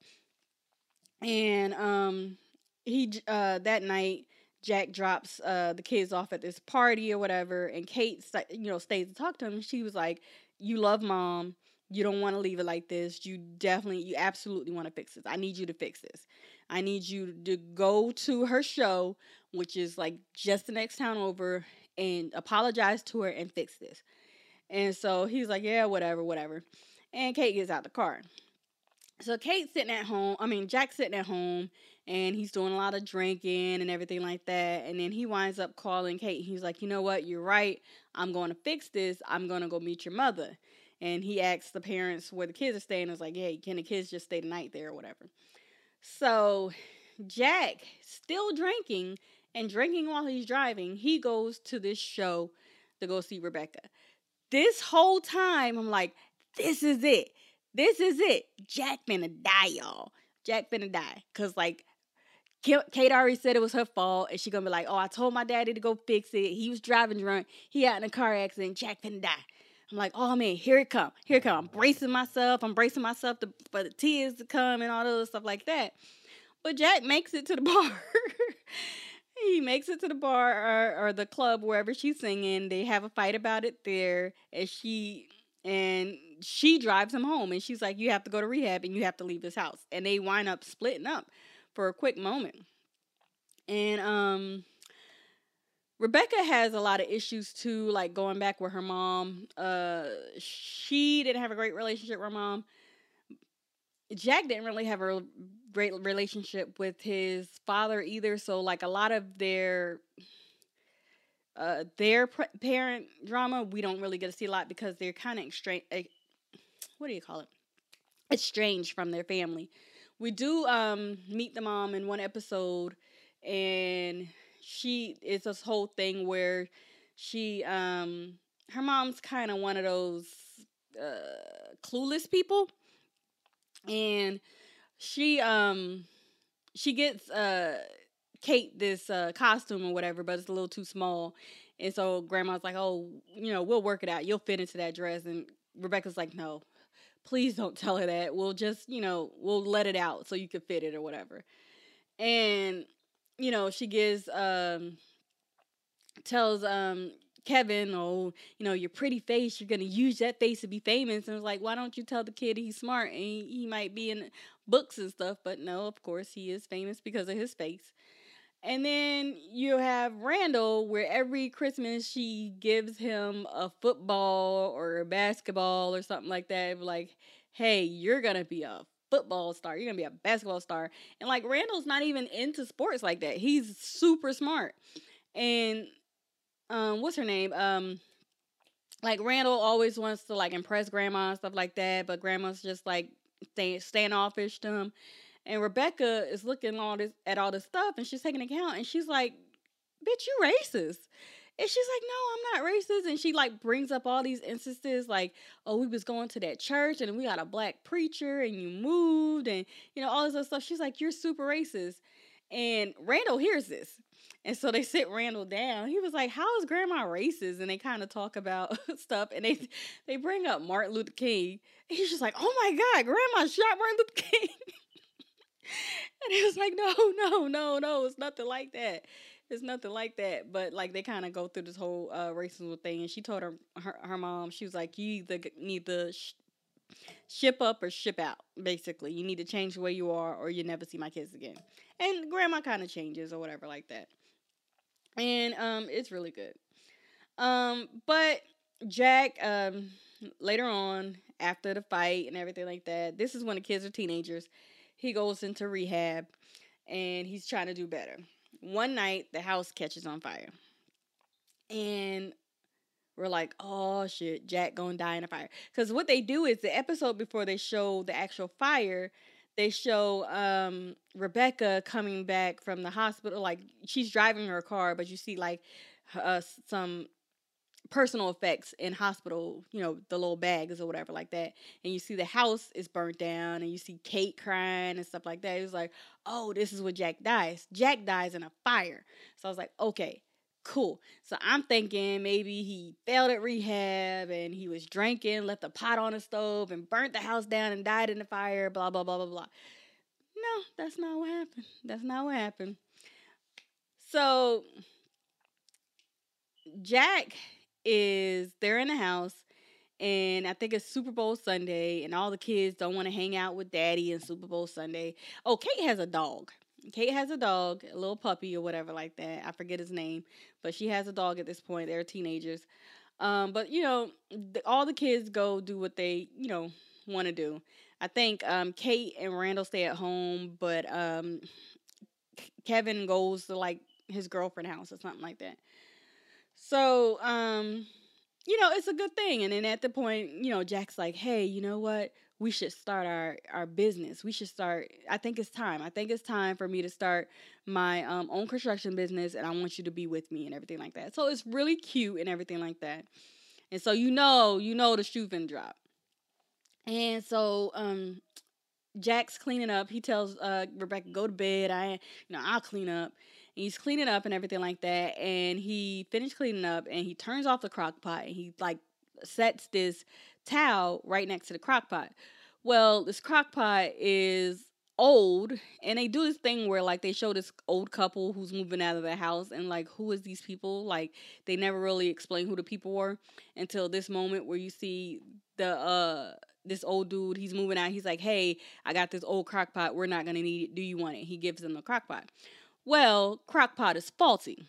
and um he uh that night Jack drops uh the kids off at this party or whatever and Kate you know stays to talk to him. She was like you love mom. You don't want to leave it like this. You definitely you absolutely want to fix this. I need you to fix this I need you to go to her show which is like just the next town over and apologize to her and fix this and so he's like yeah whatever whatever and Kate gets out the car so Kate's sitting at home. I mean, Jack's sitting at home and he's doing a lot of drinking and everything like that. And then he winds up calling Kate. He's like, you know what? You're right. I'm going to fix this. I'm going to go meet your mother. And he asks the parents where the kids are staying. It's like, hey, can the kids just stay the night there or whatever? So Jack, still drinking and drinking while he's driving, he goes to this show to go see Rebecca. This whole time, I'm like, this is it. This is it. Jack finna die, y'all. Jack finna die. Cause like Kate already said it was her fault, and she gonna be like, "Oh, I told my daddy to go fix it. He was driving drunk. He got in a car accident. Jack finna die." I'm like, "Oh man, here it come. Here it come." I'm bracing myself. I'm bracing myself to, for the tears to come and all the other stuff like that. But Jack makes it to the bar. he makes it to the bar or, or the club wherever she's singing. They have a fight about it there, and she and she drives him home and she's like you have to go to rehab and you have to leave this house and they wind up splitting up for a quick moment and um rebecca has a lot of issues too like going back with her mom uh she didn't have a great relationship with her mom. Jack didn't really have a great relationship with his father either so like a lot of their uh, their pr- parent drama we don't really get to see a lot because they're kind of extra- eh, what do you call it? Estranged from their family. We do um meet the mom in one episode and she it's this whole thing where she um her mom's kind of one of those uh clueless people and she um she gets uh Kate this uh, costume or whatever, but it's a little too small. And so grandma's like, oh, you know, we'll work it out. You'll fit into that dress. And Rebecca's like, no, please don't tell her that. We'll just, you know, we'll let it out so you can fit it or whatever. And, you know, she gives, um, tells, um, Kevin, oh, you know, your pretty face, you're to use that face to be famous. And it's like, why don't you tell the kid he's smart and he, he might be in books and stuff? But no, of course, he is famous because of his face. And then you have Randall, where every Christmas she gives him a football or a basketball or something like that. Like, hey, you're gonna be a football star. You're gonna be a basketball star. And like Randall's not even into sports like that. He's super smart. And um, what's her name? Um, like Randall always wants to like impress grandma and stuff like that, but grandma's just like stay, standoffish to him. And Rebecca is looking all this at all this stuff and she's taking account and she's like, bitch, you racist. And she's like, no, I'm not racist. And she like brings up all these instances like, oh, we was going to that church and we got a black preacher and you moved and you know, all this other stuff. She's like, you're super racist. And Randall hears this. And so they sit Randall down. He was like, How is grandma racist? And they kind of talk about stuff and they they bring up Martin Luther King. And he's just like, Oh my God, grandma shot Martin Luther King. and he was like, no, no, no, no, it's nothing like that. It's nothing like that. But like they kind of go through this whole uh, racism thing, and she told her, her her mom, she was like, you either need to sh- ship up or ship out. Basically, you need to change the way you are, or you never see my kids again. And grandma kind of changes or whatever like that. And um, it's really good. Um, but Jack, um, later on after the fight and everything like that, this is when the kids are teenagers he goes into rehab and he's trying to do better. One night, the house catches on fire. And we're like, oh shit, Jack gonna die in a fire. Because what they do is the episode before they show the actual fire, they show um, Rebecca coming back from the hospital. Like she's driving her car, but you see like uh, some personal effects in hospital, you know, the little bags or whatever like that. And you see the house is burnt down and you see Kate crying and stuff like that. It was like, oh, this is what Jack dies. Jack dies in a fire. So I was like, okay, cool. So I'm thinking maybe he failed at rehab and he was drinking, left a pot on the stove and burnt the house down and died in the fire, blah, blah, blah, blah, blah. no, that's not what happened. That's not what happened. So Jack is they're in the house and I think it's Super Bowl Sunday and all the kids don't want to hang out with daddy and Super Bowl Sunday. Oh, Kate has a dog. Kate has a dog, a little puppy or whatever like that. I forget his name, but she has a dog at this point. They're teenagers. Um, but you know, the, all the kids go do what they, you know, want to do. I think um, Kate and Randall stay at home, but um, Kevin goes to like his girlfriend house or something like that. So, um, you know, it's a good thing. And then at the point, you know, Jack's like, hey, you know what? We should start our, our business. We should start. I think it's time. I think it's time for me to start my um, own construction business, and I want you to be with me and everything like that. So it's really cute and everything like that. And so you know, you know the shoe drop. And so um Jack's cleaning up. He tells uh Rebecca, go to bed. I you know, I'll clean up. He's cleaning up and everything like that. And he finished cleaning up and he turns off the crock pot and he like sets this towel right next to the crock pot. Well, this crock pot is old and they do this thing where like they show this old couple who's moving out of the house and like who is these people like they never really explain who the people were until this moment where you see the uh this old dude he's moving out he's like hey i got this old crock pot we're not gonna need it do you want it he gives them the crock pot well, crockpot is faulty.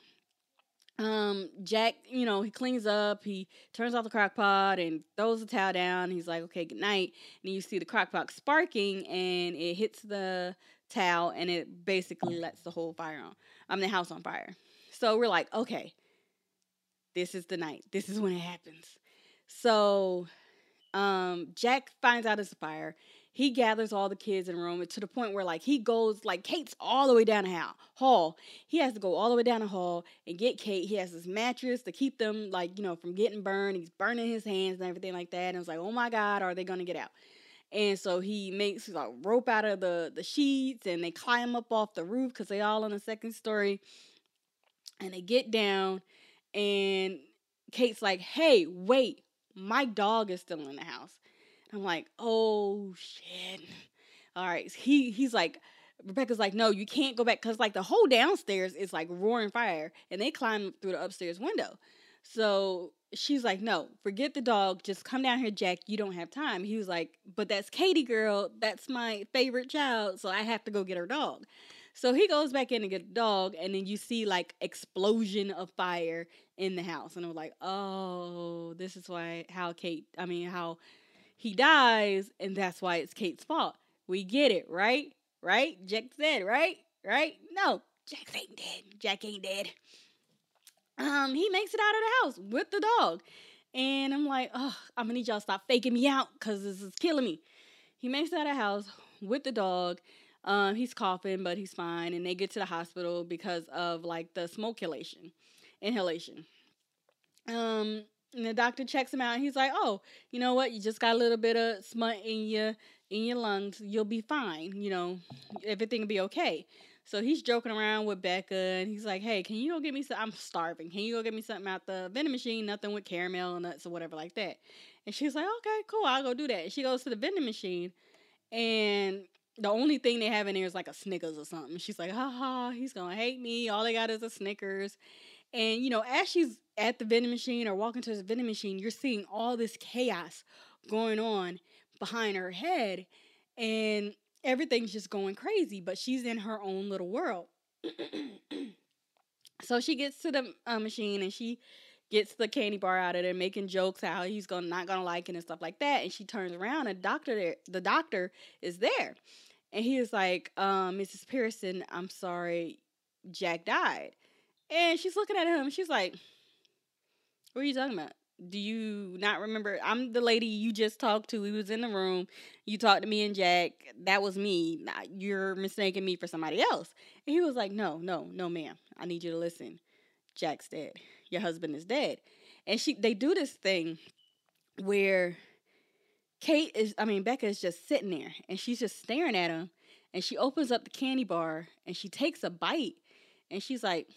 Um, Jack, you know, he cleans up, he turns off the crockpot and throws the towel down. He's like, okay, good night. And you see the crockpot sparking and it hits the towel and it basically lets the whole fire on. I'm the house on fire. So we're like, okay, this is the night. This is when it happens. So um Jack finds out it's a fire he gathers all the kids in the room to the point where like he goes like Kate's all the way down the hall. He has to go all the way down the hall and get Kate. He has this mattress to keep them like you know from getting burned. He's burning his hands and everything like that. And it's like, oh my god, are they gonna get out? And so he makes like rope out of the the sheets and they climb up off the roof because they all on the second story. And they get down and Kate's like, hey, wait, my dog is still in the house. I'm like, oh shit. All right. He he's like, Rebecca's like, no, you can't go back because like the whole downstairs is like roaring fire, and they climb through the upstairs window. So she's like, no, forget the dog. Just come down here, Jack. You don't have time. He was like, but that's Katie girl. That's my favorite child. So I have to go get her dog. So he goes back in to get the dog, and then you see like explosion of fire in the house, and I'm like, oh, this is why how Kate. I mean how he dies, and that's why it's Kate's fault. We get it, right? Right? Jack said, right? Right? No, Jack ain't dead. Jack ain't dead. Um, he makes it out of the house with the dog. And I'm like, oh, I'm gonna need y'all to stop faking me out because this is killing me. He makes it out of the house with the dog. Um, he's coughing, but he's fine. And they get to the hospital because of like the smoke inhalation. Inhalation. Um, and the doctor checks him out and he's like, "Oh, you know what? You just got a little bit of smut in your in your lungs. You'll be fine. You know, everything will be okay." So he's joking around with Becca and he's like, "Hey, can you go get me some? I'm starving. Can you go get me something out the vending machine? Nothing with caramel and nuts or whatever like that." And she's like, "Okay, cool. I'll go do that." And she goes to the vending machine and the only thing they have in there is like a Snickers or something. She's like, "Ha ha, he's gonna hate me. All they got is a Snickers." And you know, as she's at the vending machine or walking to the vending machine, you're seeing all this chaos going on behind her head, and everything's just going crazy. But she's in her own little world. so she gets to the uh, machine and she gets the candy bar out of there, making jokes how he's gonna not gonna like it and stuff like that. And she turns around and doctor there, the doctor is there, and he is like, um, "Mrs. Pearson, I'm sorry, Jack died." And she's looking at him. She's like, What are you talking about? Do you not remember? I'm the lady you just talked to. We was in the room. You talked to me and Jack. That was me. You're mistaking me for somebody else. And he was like, No, no, no, ma'am. I need you to listen. Jack's dead. Your husband is dead. And she they do this thing where Kate is I mean Becca is just sitting there and she's just staring at him and she opens up the candy bar and she takes a bite and she's like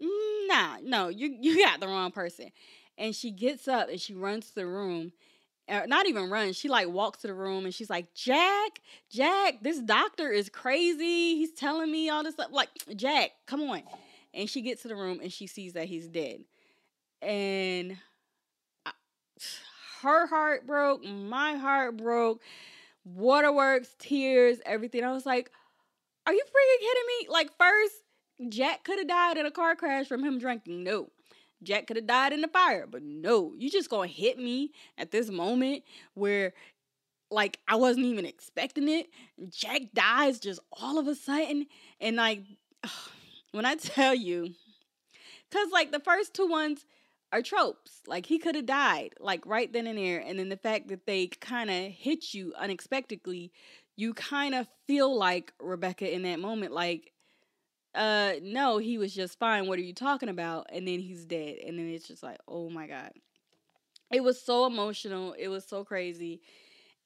nah, no, you you got the wrong person. And she gets up and she runs to the room uh, not even run. She like walks to the room and she's like, Jack, Jack, this doctor is crazy. He's telling me all this stuff. Like, Jack, come on. And she gets to the room and she sees that he's dead. And I, her heart broke, my heart broke, waterworks, tears, everything. I was like, are you freaking kidding me? Like, first, Jack could have died in a car crash from him drinking. No. Jack could have died in the fire, but no, you just gonna hit me at this moment where like I wasn't even expecting it. Jack dies just all of a sudden. And like when I tell you, cause like the first two ones are tropes. Like he could have died, like right then and there. And then the fact that they kind of hit you unexpectedly, you kind of feel like Rebecca in that moment, like uh no he was just fine what are you talking about? And then he's dead. And then it's just like oh my god. It was so emotional. It was so crazy.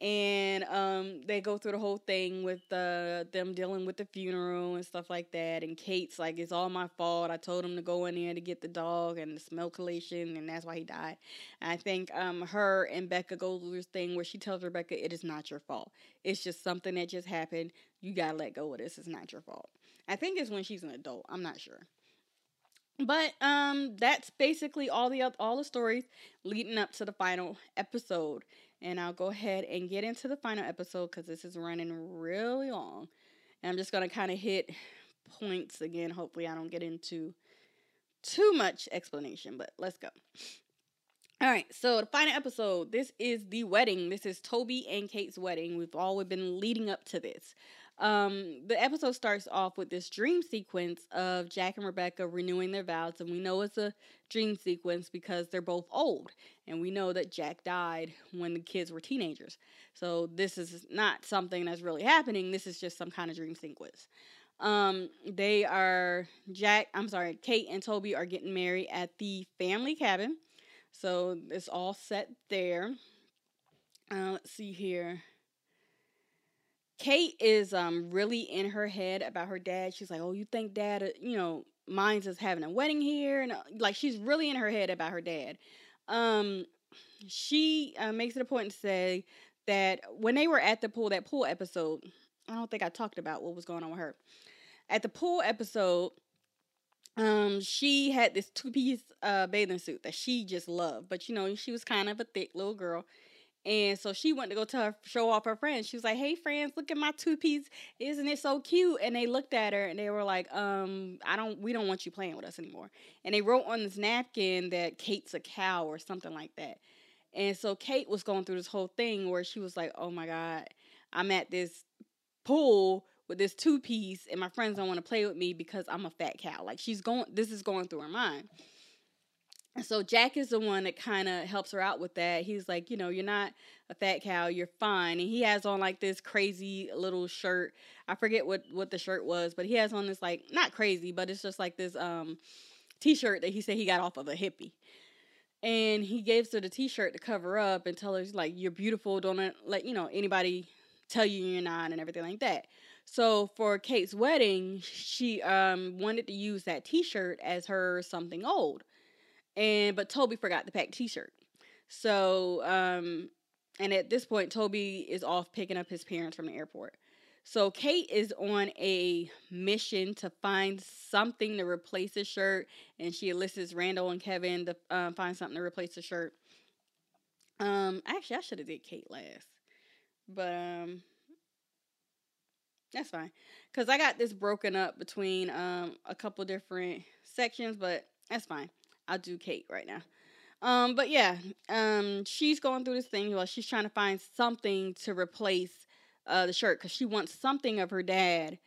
And um they go through the whole thing with uh, them dealing with the funeral and stuff like that. And kate's like it's all my fault. I told him to go in there to get the dog and the smell collation and that's why he died. And i think um her and becca go through this thing where she tells rebecca it is not your fault. It's just something that just happened. You gotta let go of this. It's not your fault I think it's when she's an adult. I'm not sure. But um that's basically all the all the stories leading up to the final episode. And I'll go ahead and get into the final episode cuz this is running really long. And I'm just going to kind of hit points again. Hopefully I don't get into too much explanation, but let's go. All right, so the final episode. This is the wedding. This is Toby and Kate's wedding. We've all been leading up to this. Um, the episode starts off with this dream sequence of Jack and Rebecca renewing their vows, and we know it's a dream sequence because they're both old, and we know that Jack died when the kids were teenagers. So this is not something that's really happening. This is just some kind of dream sequence. Um, they are Jack. I'm sorry, Kate and Toby are getting married at the family cabin. So it's all set there. Uh, let's see here. Kate is um really in her head about her dad. She's like, "Oh, you think dad, uh, you know, minds us having a wedding here?" And uh, like she's really in her head about her dad. Um she uh, makes it a point to say that when they were at the pool, that pool episode, I don't think I talked about what was going on with her. At the pool episode, um, she had this two-piece uh bathing suit that she just loved, but you know, she was kind of a thick little girl and so she went to go her, show off her friends. She was like, "Hey, friends, look at my two piece. Isn't it so cute?" And they looked at her and they were like, "Um, I don't. We don't want you playing with us anymore." And they wrote on this napkin that Kate's a cow or something like that. And so Kate was going through this whole thing where she was like, "Oh my god, I'm at this pool with this two piece, and my friends don't want to play with me because I'm a fat cow." Like she's going. This is going through her mind. And so Jack is the one that kind of helps her out with that. He's like, you know, you're not a fat cow, you're fine. And he has on like this crazy little shirt. I forget what what the shirt was, but he has on this like not crazy, but it's just like this um t-shirt that he said he got off of a hippie. And he gives her the t-shirt to cover up and tell her like you're beautiful, don't let you know anybody tell you you're not and everything like that. So for Kate's wedding, she um wanted to use that t-shirt as her something old and but Toby forgot the pack T-shirt. So um, and at this point, Toby is off picking up his parents from the airport. So Kate is on a mission to find something to replace the shirt, and she enlists Randall and Kevin to uh, find something to replace the shirt. Um, actually, I should have did Kate last, but um, that's fine because I got this broken up between um a couple different sections, but that's fine. I'll do Kate right now. Um, but yeah, um, she's going through this thing. Well, she's trying to find something to replace uh, the shirt because she wants something of her dad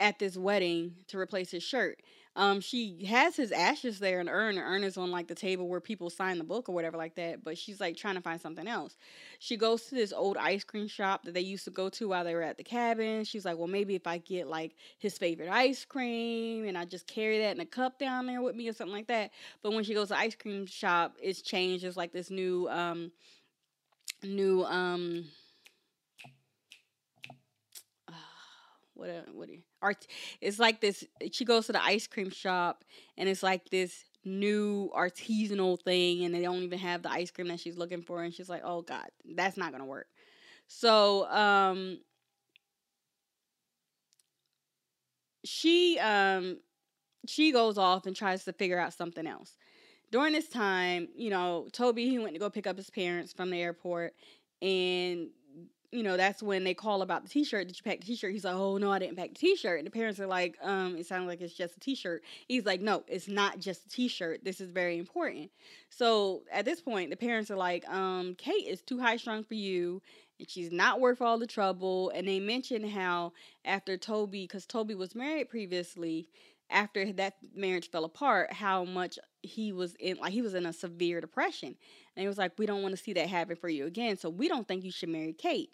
at this wedding to replace his shirt. Um, she has his ashes there in urn. The urn is on like the table where people sign the book or whatever like that. But she's like trying to find something else. She goes to this old ice cream shop that they used to go to while they were at the cabin. She's like, well, maybe if I get like his favorite ice cream and I just carry that in a cup down there with me or something like that. But when she goes to ice cream shop, it's changed. It's like this new, um, new, um, what what art it's like this she goes to the ice cream shop and it's like this new artisanal thing and they don't even have the ice cream that she's looking for and she's like oh god that's not gonna work. So um she um she goes off and tries to figure out something else. During this time you know toby he went to go pick up his parents from the airport and you know, that's when they call about the t-shirt. Did you pack the t-shirt? He's like, oh no, I didn't pack the t-shirt. And the parents are like, um, it sounds like it's just a t-shirt. He's like, no, it's not just a t-shirt. This is very important. So at this point, the parents are like, um, Kate is too high strung for you, and she's not worth all the trouble. And they mention how after Toby, because Toby was married previously, after that marriage fell apart, how much he was in like he was in a severe depression. And he was like, We don't want to see that happen for you again. So we don't think you should marry Kate.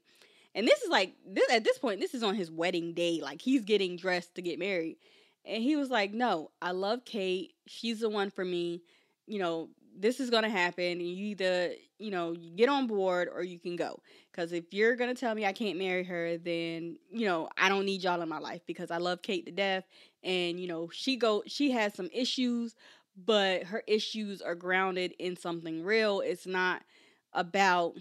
And this is like this at this point, this is on his wedding day. Like he's getting dressed to get married. And he was like, No, I love Kate. She's the one for me. You know, this is gonna happen. And you either, you know, you get on board or you can go. Cause if you're gonna tell me I can't marry her, then, you know, I don't need y'all in my life because I love Kate to death. And, you know, she go she has some issues, but her issues are grounded in something real. It's not about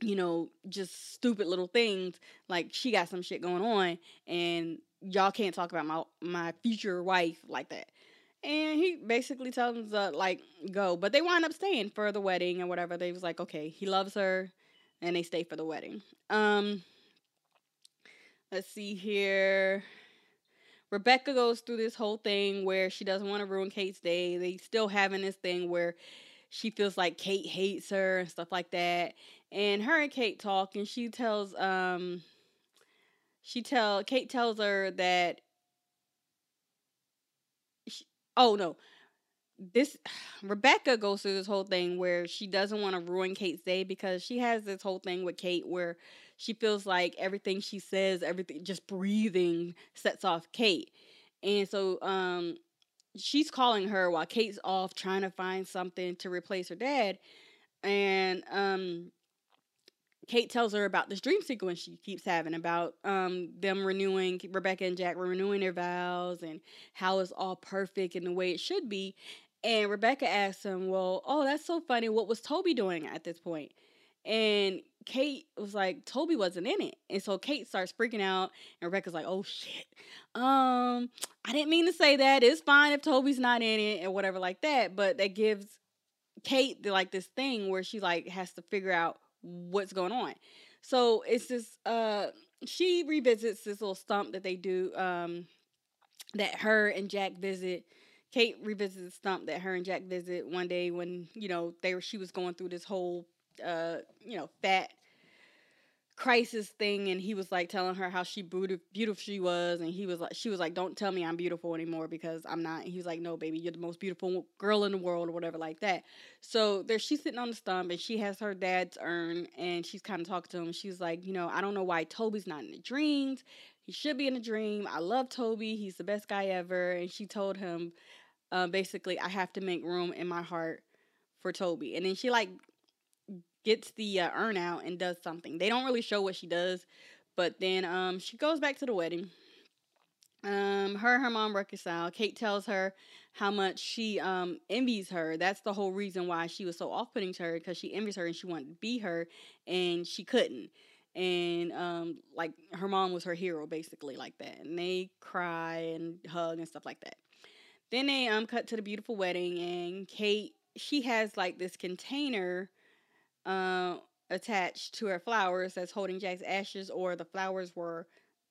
you know, just stupid little things. Like she got some shit going on, and y'all can't talk about my my future wife like that. And he basically tells them to like go, but they wind up staying for the wedding and whatever. They was like, okay, he loves her, and they stay for the wedding. Um, let's see here. Rebecca goes through this whole thing where she doesn't want to ruin Kate's day. They still having this thing where she feels like Kate hates her and stuff like that and her and Kate talk, and she tells um she tell Kate tells her that she, oh no this Rebecca goes through this whole thing where she doesn't want to ruin Kate's day because she has this whole thing with Kate where she feels like everything she says, everything just breathing sets off Kate. And so um she's calling her while Kate's off trying to find something to replace her dad. And um Kate tells her about this dream sequence she keeps having about um, them renewing, Rebecca and Jack renewing their vows and how it's all perfect and the way it should be. And Rebecca asks him, Well, oh, that's so funny. What was Toby doing at this point? And Kate was like, Toby wasn't in it. And so Kate starts freaking out, and Rebecca's like, Oh shit. Um, I didn't mean to say that. It's fine if Toby's not in it and whatever like that. But that gives Kate the, like this thing where she like has to figure out what's going on. So it's this uh she revisits this little stump that they do um that her and Jack visit. Kate revisits the stump that her and Jack visit one day when, you know, they were she was going through this whole uh, you know, fat crisis thing and he was like telling her how she beautiful she was and he was like she was like don't tell me I'm beautiful anymore because I'm not he was like no baby you're the most beautiful girl in the world or whatever like that. So there she's sitting on the stump and she has her dad's urn and she's kind of talking to him. She's like you know I don't know why Toby's not in the dreams. He should be in a dream. I love Toby. He's the best guy ever and she told him uh, basically I have to make room in my heart for Toby and then she like gets the uh, urn out and does something. They don't really show what she does, but then um she goes back to the wedding. Um, her and her mom reconcile. Kate tells her how much she um envies her. That's the whole reason why she was so off-putting to her because she envies her and she wanted to be her and she couldn't. And um like her mom was her hero basically like that. And they cry and hug and stuff like that. Then they um cut to the beautiful wedding and Kate she has like this container uh, attached to her flowers that's holding Jack's ashes, or the flowers were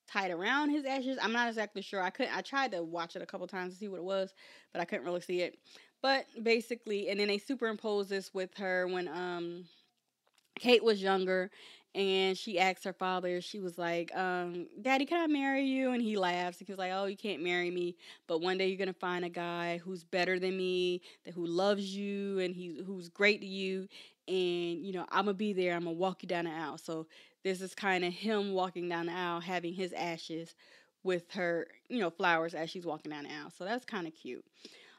tied around his ashes. I'm not exactly sure. I couldn't. I tried to watch it a couple times to see what it was, but I couldn't really see it. But basically, and then they superimpose this with her when um Kate was younger and she asked her father, she was like, um, Daddy, can I marry you? And he laughs. He was like, Oh, you can't marry me, but one day you're gonna find a guy who's better than me, that who loves you and he who's great to you, and you know i'm gonna be there i'm gonna walk you down the aisle so this is kind of him walking down the aisle having his ashes with her you know flowers as she's walking down the aisle so that's kind of cute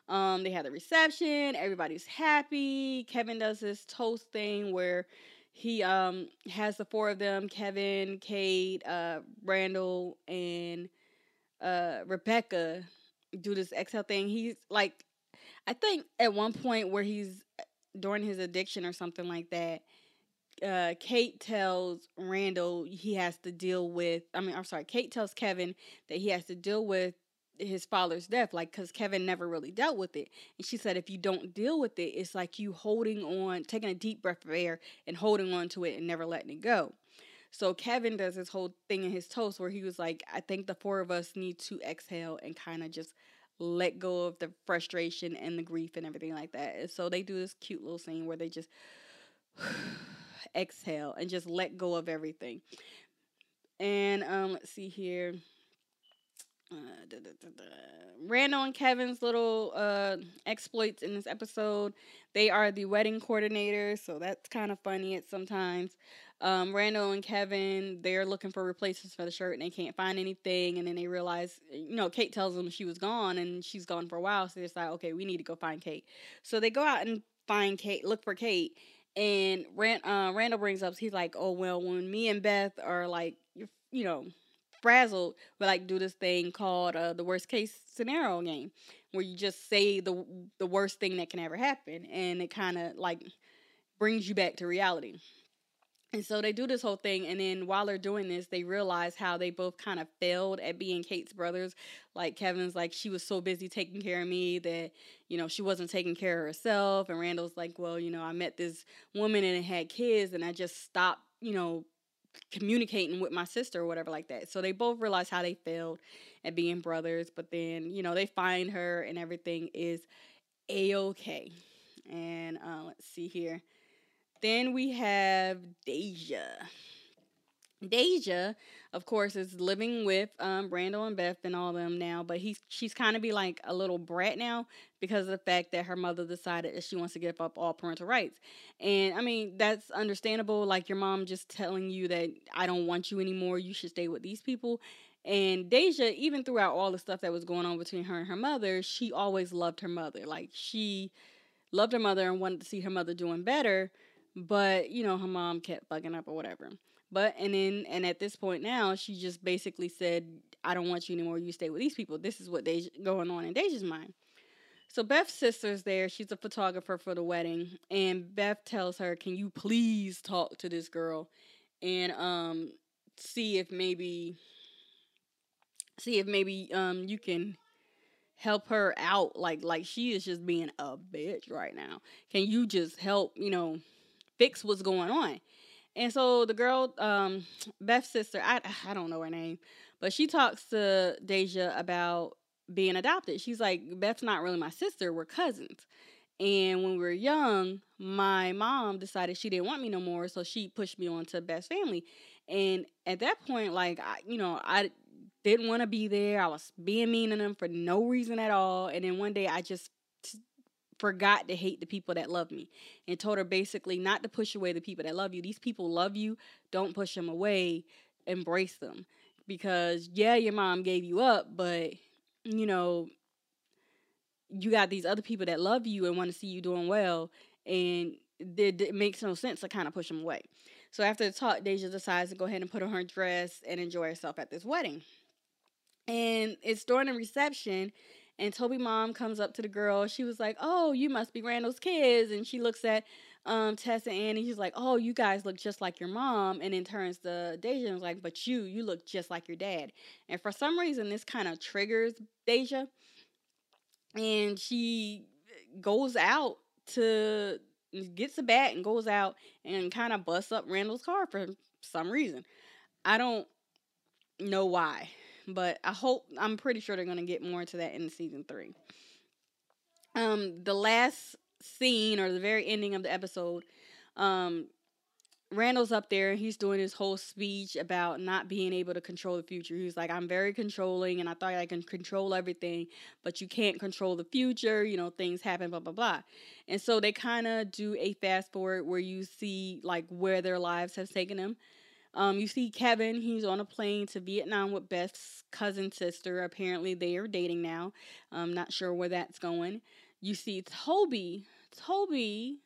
um they had the reception everybody's happy kevin does this toast thing where he um has the four of them kevin kate uh randall and uh rebecca do this exhale thing he's like I think at one point where he's during his addiction or something like that, uh, Kate tells Randall he has to deal with. I mean, I'm sorry. Kate tells Kevin that he has to deal with his father's death, like because Kevin never really dealt with it. And she said, if you don't deal with it, it's like you holding on, taking a deep breath of air and holding on to it and never letting it go. So Kevin does this whole thing in his toast where he was like, I think the four of us need to exhale and kind of just let go of the frustration and the grief and everything like that. And so they do this cute little scene where they just exhale and just let go of everything. And um, let's see here. Uh, da, da, da, Randall and Kevin's little uh, exploits in this episode. They are the wedding coordinators, so that's kind of funny at sometimes. Um, Randall and Kevin, they're looking for replacements for the shirt and they can't find anything. And then they realize, you know, Kate tells them she was gone and she's gone for a while. So they decide, okay, we need to go find Kate. So they go out and find Kate, look for Kate. And Rand, uh, Randall brings up, he's like, oh, well, when me and Beth are like, you know, frazzled, we like do this thing called uh, the worst case scenario game, where you just say the the worst thing that can ever happen, and it kind of like brings you back to reality. And so they do this whole thing, and then while they're doing this, they realize how they both kind of failed at being Kate's brothers. Like Kevin's like, she was so busy taking care of me that, you know, she wasn't taking care of herself. And Randall's like, well, you know, I met this woman and had kids, and I just stopped, you know, communicating with my sister or whatever like that. So they both realize how they failed at being brothers, but then, you know, they find her and everything is a okay. And uh, let's see here. Then we have Deja. Deja, of course, is living with um, Randall and Beth and all them now, but he's she's kind of be like a little brat now because of the fact that her mother decided that she wants to give up all parental rights. And I mean, that's understandable. Like your mom just telling you that I don't want you anymore. You should stay with these people. And Deja, even throughout all the stuff that was going on between her and her mother, she always loved her mother. Like she loved her mother and wanted to see her mother doing better but you know her mom kept bugging up or whatever but and then and at this point now she just basically said i don't want you anymore you stay with these people this is what they going on in deja's mind so beth's sister's there. She's a photographer for the wedding and beth tells her can you please talk to this girl and um see if maybe see if maybe um you can help her out? Like like she is just being a bitch right now. Can you just help you know fix what's going on. And so the girl, um, Beth's sister, I I don't know her name, but she talks to Deja about being adopted. She's like, Beth's not really my sister, we're cousins. And when we were young, my mom decided she didn't want me no more, so she pushed me on to Beth's family. And at that point, like I, you know, I didn't want to be there. I was being mean to them for no reason at all. And then one day I just forgot to hate the people that love me and told her basically not to push away the people that love you. These people love you. Don't push them away. Embrace them. Because, yeah, your mom gave you up, but, you know, you got these other people that love you and want to see you doing well. And it, makes no sense to kind of push them away. So after the talk, Deja decides to go ahead and put on her dress and enjoy herself at this wedding. And it's during the reception, and Toby mom comes up to the girl. She was like, "Oh, you must be Randall's kids." And she looks at um, Tess and Annie. She's like, "Oh, you guys look just like your mom." And then turns to Deja and was like, "But you, you look just like your dad." And for some reason, this kind of triggers Deja, and she goes out to gets a bat and goes out and kind of busts up Randall's car for some reason. I don't know why but I hope I'm pretty sure they're gonna get more into that in season three. Um, the last scene or the very ending of the episode, um, Randall's up there. and He's doing his whole speech about not being able to control the future. He's like, I'm very controlling and I thought I can control everything, but you can't control the future. You know, things happen, blah, blah, blah. And so they kind of do a fast forward where you see like where their lives have taken them. Um, you see Kevin, he's on a plane to Vietnam with Beth's cousin sister. Apparently, they are dating now. I'm not sure where that's going. You see Toby, Toby,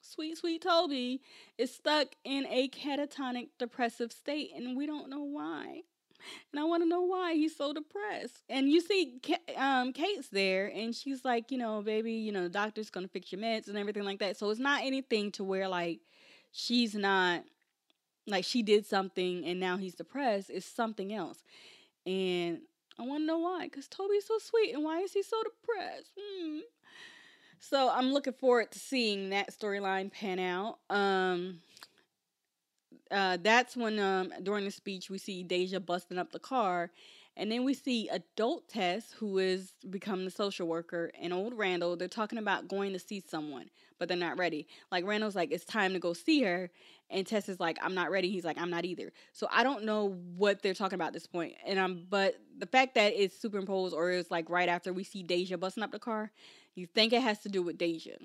sweet, sweet Toby, is stuck in a catatonic depressive state, and we don't know why. and I want to know why he's so depressed. And you see, um, Kate's there, and she's like, you know, baby, you know, the doctor's gonna fix your meds and everything like that. So it's not anything to where like she's not like she did something and now he's depressed. It's something else, and I want to know why. Cause Toby's so sweet, and why is he so depressed? Hmm. So I'm looking forward to seeing that storyline pan out. Um, uh, that's when um, during the speech we see Deja busting up the car, and then we see adult Tess, who is becoming the social worker, and old Randall. They're talking about going to see someone, but they're not ready. Like Randall's like, it's time to go see her, and Tess is like, I'm not ready. He's like, I'm not either. So I don't know what they're talking about at this point. And I'm, but the fact that it's superimposed or it's like right after we see Deja busting up the car, you think it has to do with Deja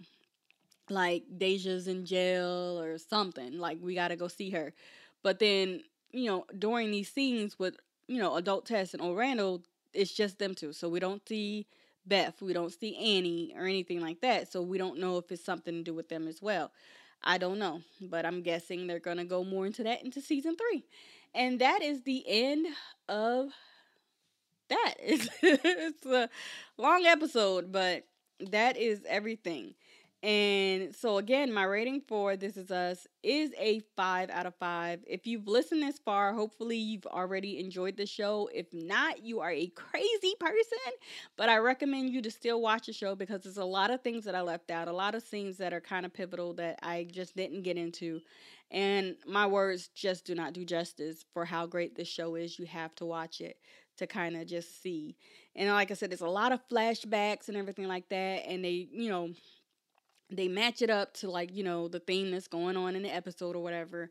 like Deja's in jail or something. Like we got to go see her. But then, you know, during these scenes with, you know, adult Tess and old Randall, it's just them two. So we don't see Beth, we don't see Annie or anything like that. So we don't know if it's something to do with them as well. I don't know, but I'm guessing they're going to go more into that into season 3. And that is the end of that. It's, it's a long episode, but that is everything. And so again, my rating for This Is Us is a five out of five. If you've listened this far, hopefully you've already enjoyed the show. If not, you are a crazy person. But I recommend you to still watch the show because there's a lot of things that I left out, a lot of scenes that are kind of pivotal that I just didn't get into. And my words just do not do justice for how great this show is. You have to watch it to kind of just see. And like I said, there's a lot of flashbacks and everything like that. And they, you know, they match it up to like you know the theme that's going on in the episode or whatever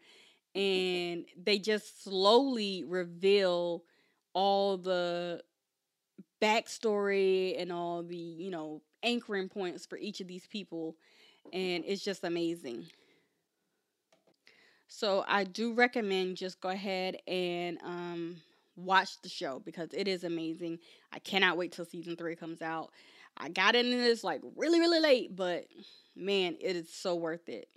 and they just slowly reveal all the backstory and all the you know anchoring points for each of these people and it's just amazing so i do recommend just go ahead and um, watch the show because it is amazing i cannot wait till season three comes out i got into this like really really late but man, it is so worth it.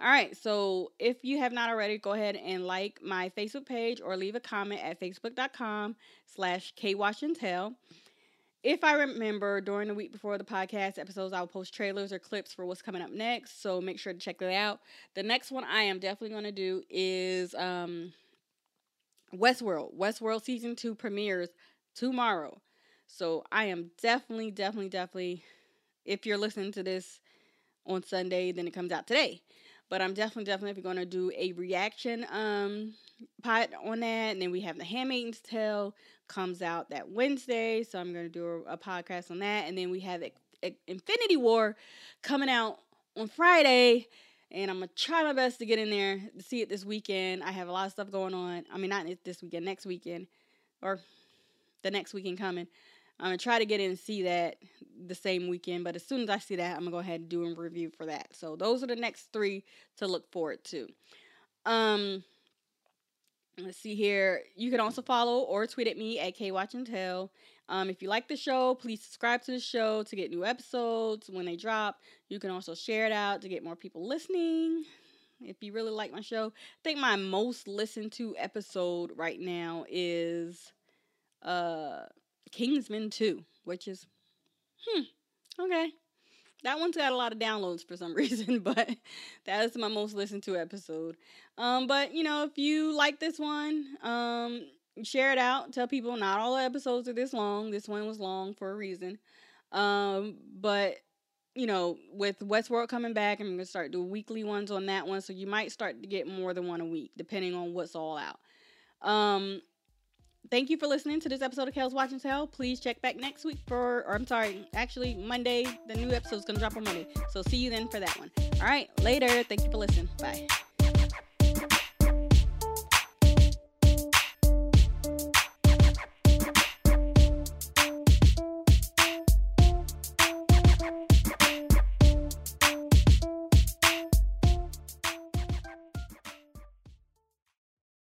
All right, so if you have not already, go ahead and like my Facebook page or leave a comment at facebook.com slash kwatchandtell. If I remember during the week before the podcast episodes, I'll post trailers or clips for what's coming up next. So make sure to check that out. The next one I am definitely going to do is um, Westworld. Westworld season two premieres tomorrow. So I am definitely, definitely, definitely, if you're listening to this on Sunday, then it comes out today. But I'm definitely, definitely going to do a reaction um pot on that. And then we have the Handmaid's Tale comes out that Wednesday. So I'm going to do a, a, podcast on that. And then we have Infinity War coming out on Friday. And I'm to try my best to get in there to see it this weekend. I have a lot of stuff going on. I mean, not this weekend, next weekend. Or the next weekend coming. I'm gonna try to get in and see that the same weekend, but as soon as I see that, I'm gonna go ahead and do a review for that. So those are the next three to look forward to. Um, let's see here. You can also follow or tweet at me at kwatchandtell. Um, if you like the show, please subscribe to the show to get new episodes when they drop. You can also share it out to get more people listening. If you really like my show, I think my most listened to episode right now is uh Kingsman 2, which is, hmm, okay. That one's got a lot of downloads for some reason, but that is my most listened to episode. Um, but you know, if you like this one, um, share it out. Tell people not all the episodes are this long. This one was long for a reason. Um, but you know, with Westworld coming back, I'm gonna start doing weekly ones on that one, so you might start to get more than one a week, depending on what's all out. Um, thank you for listening to this episode of Kale's Watch and Tell. Please check back next week for, or I'm sorry, actually Monday. The new episode is gonna drop on Monday. So see you then for that one. All right, later. Thank you for listening. Bye.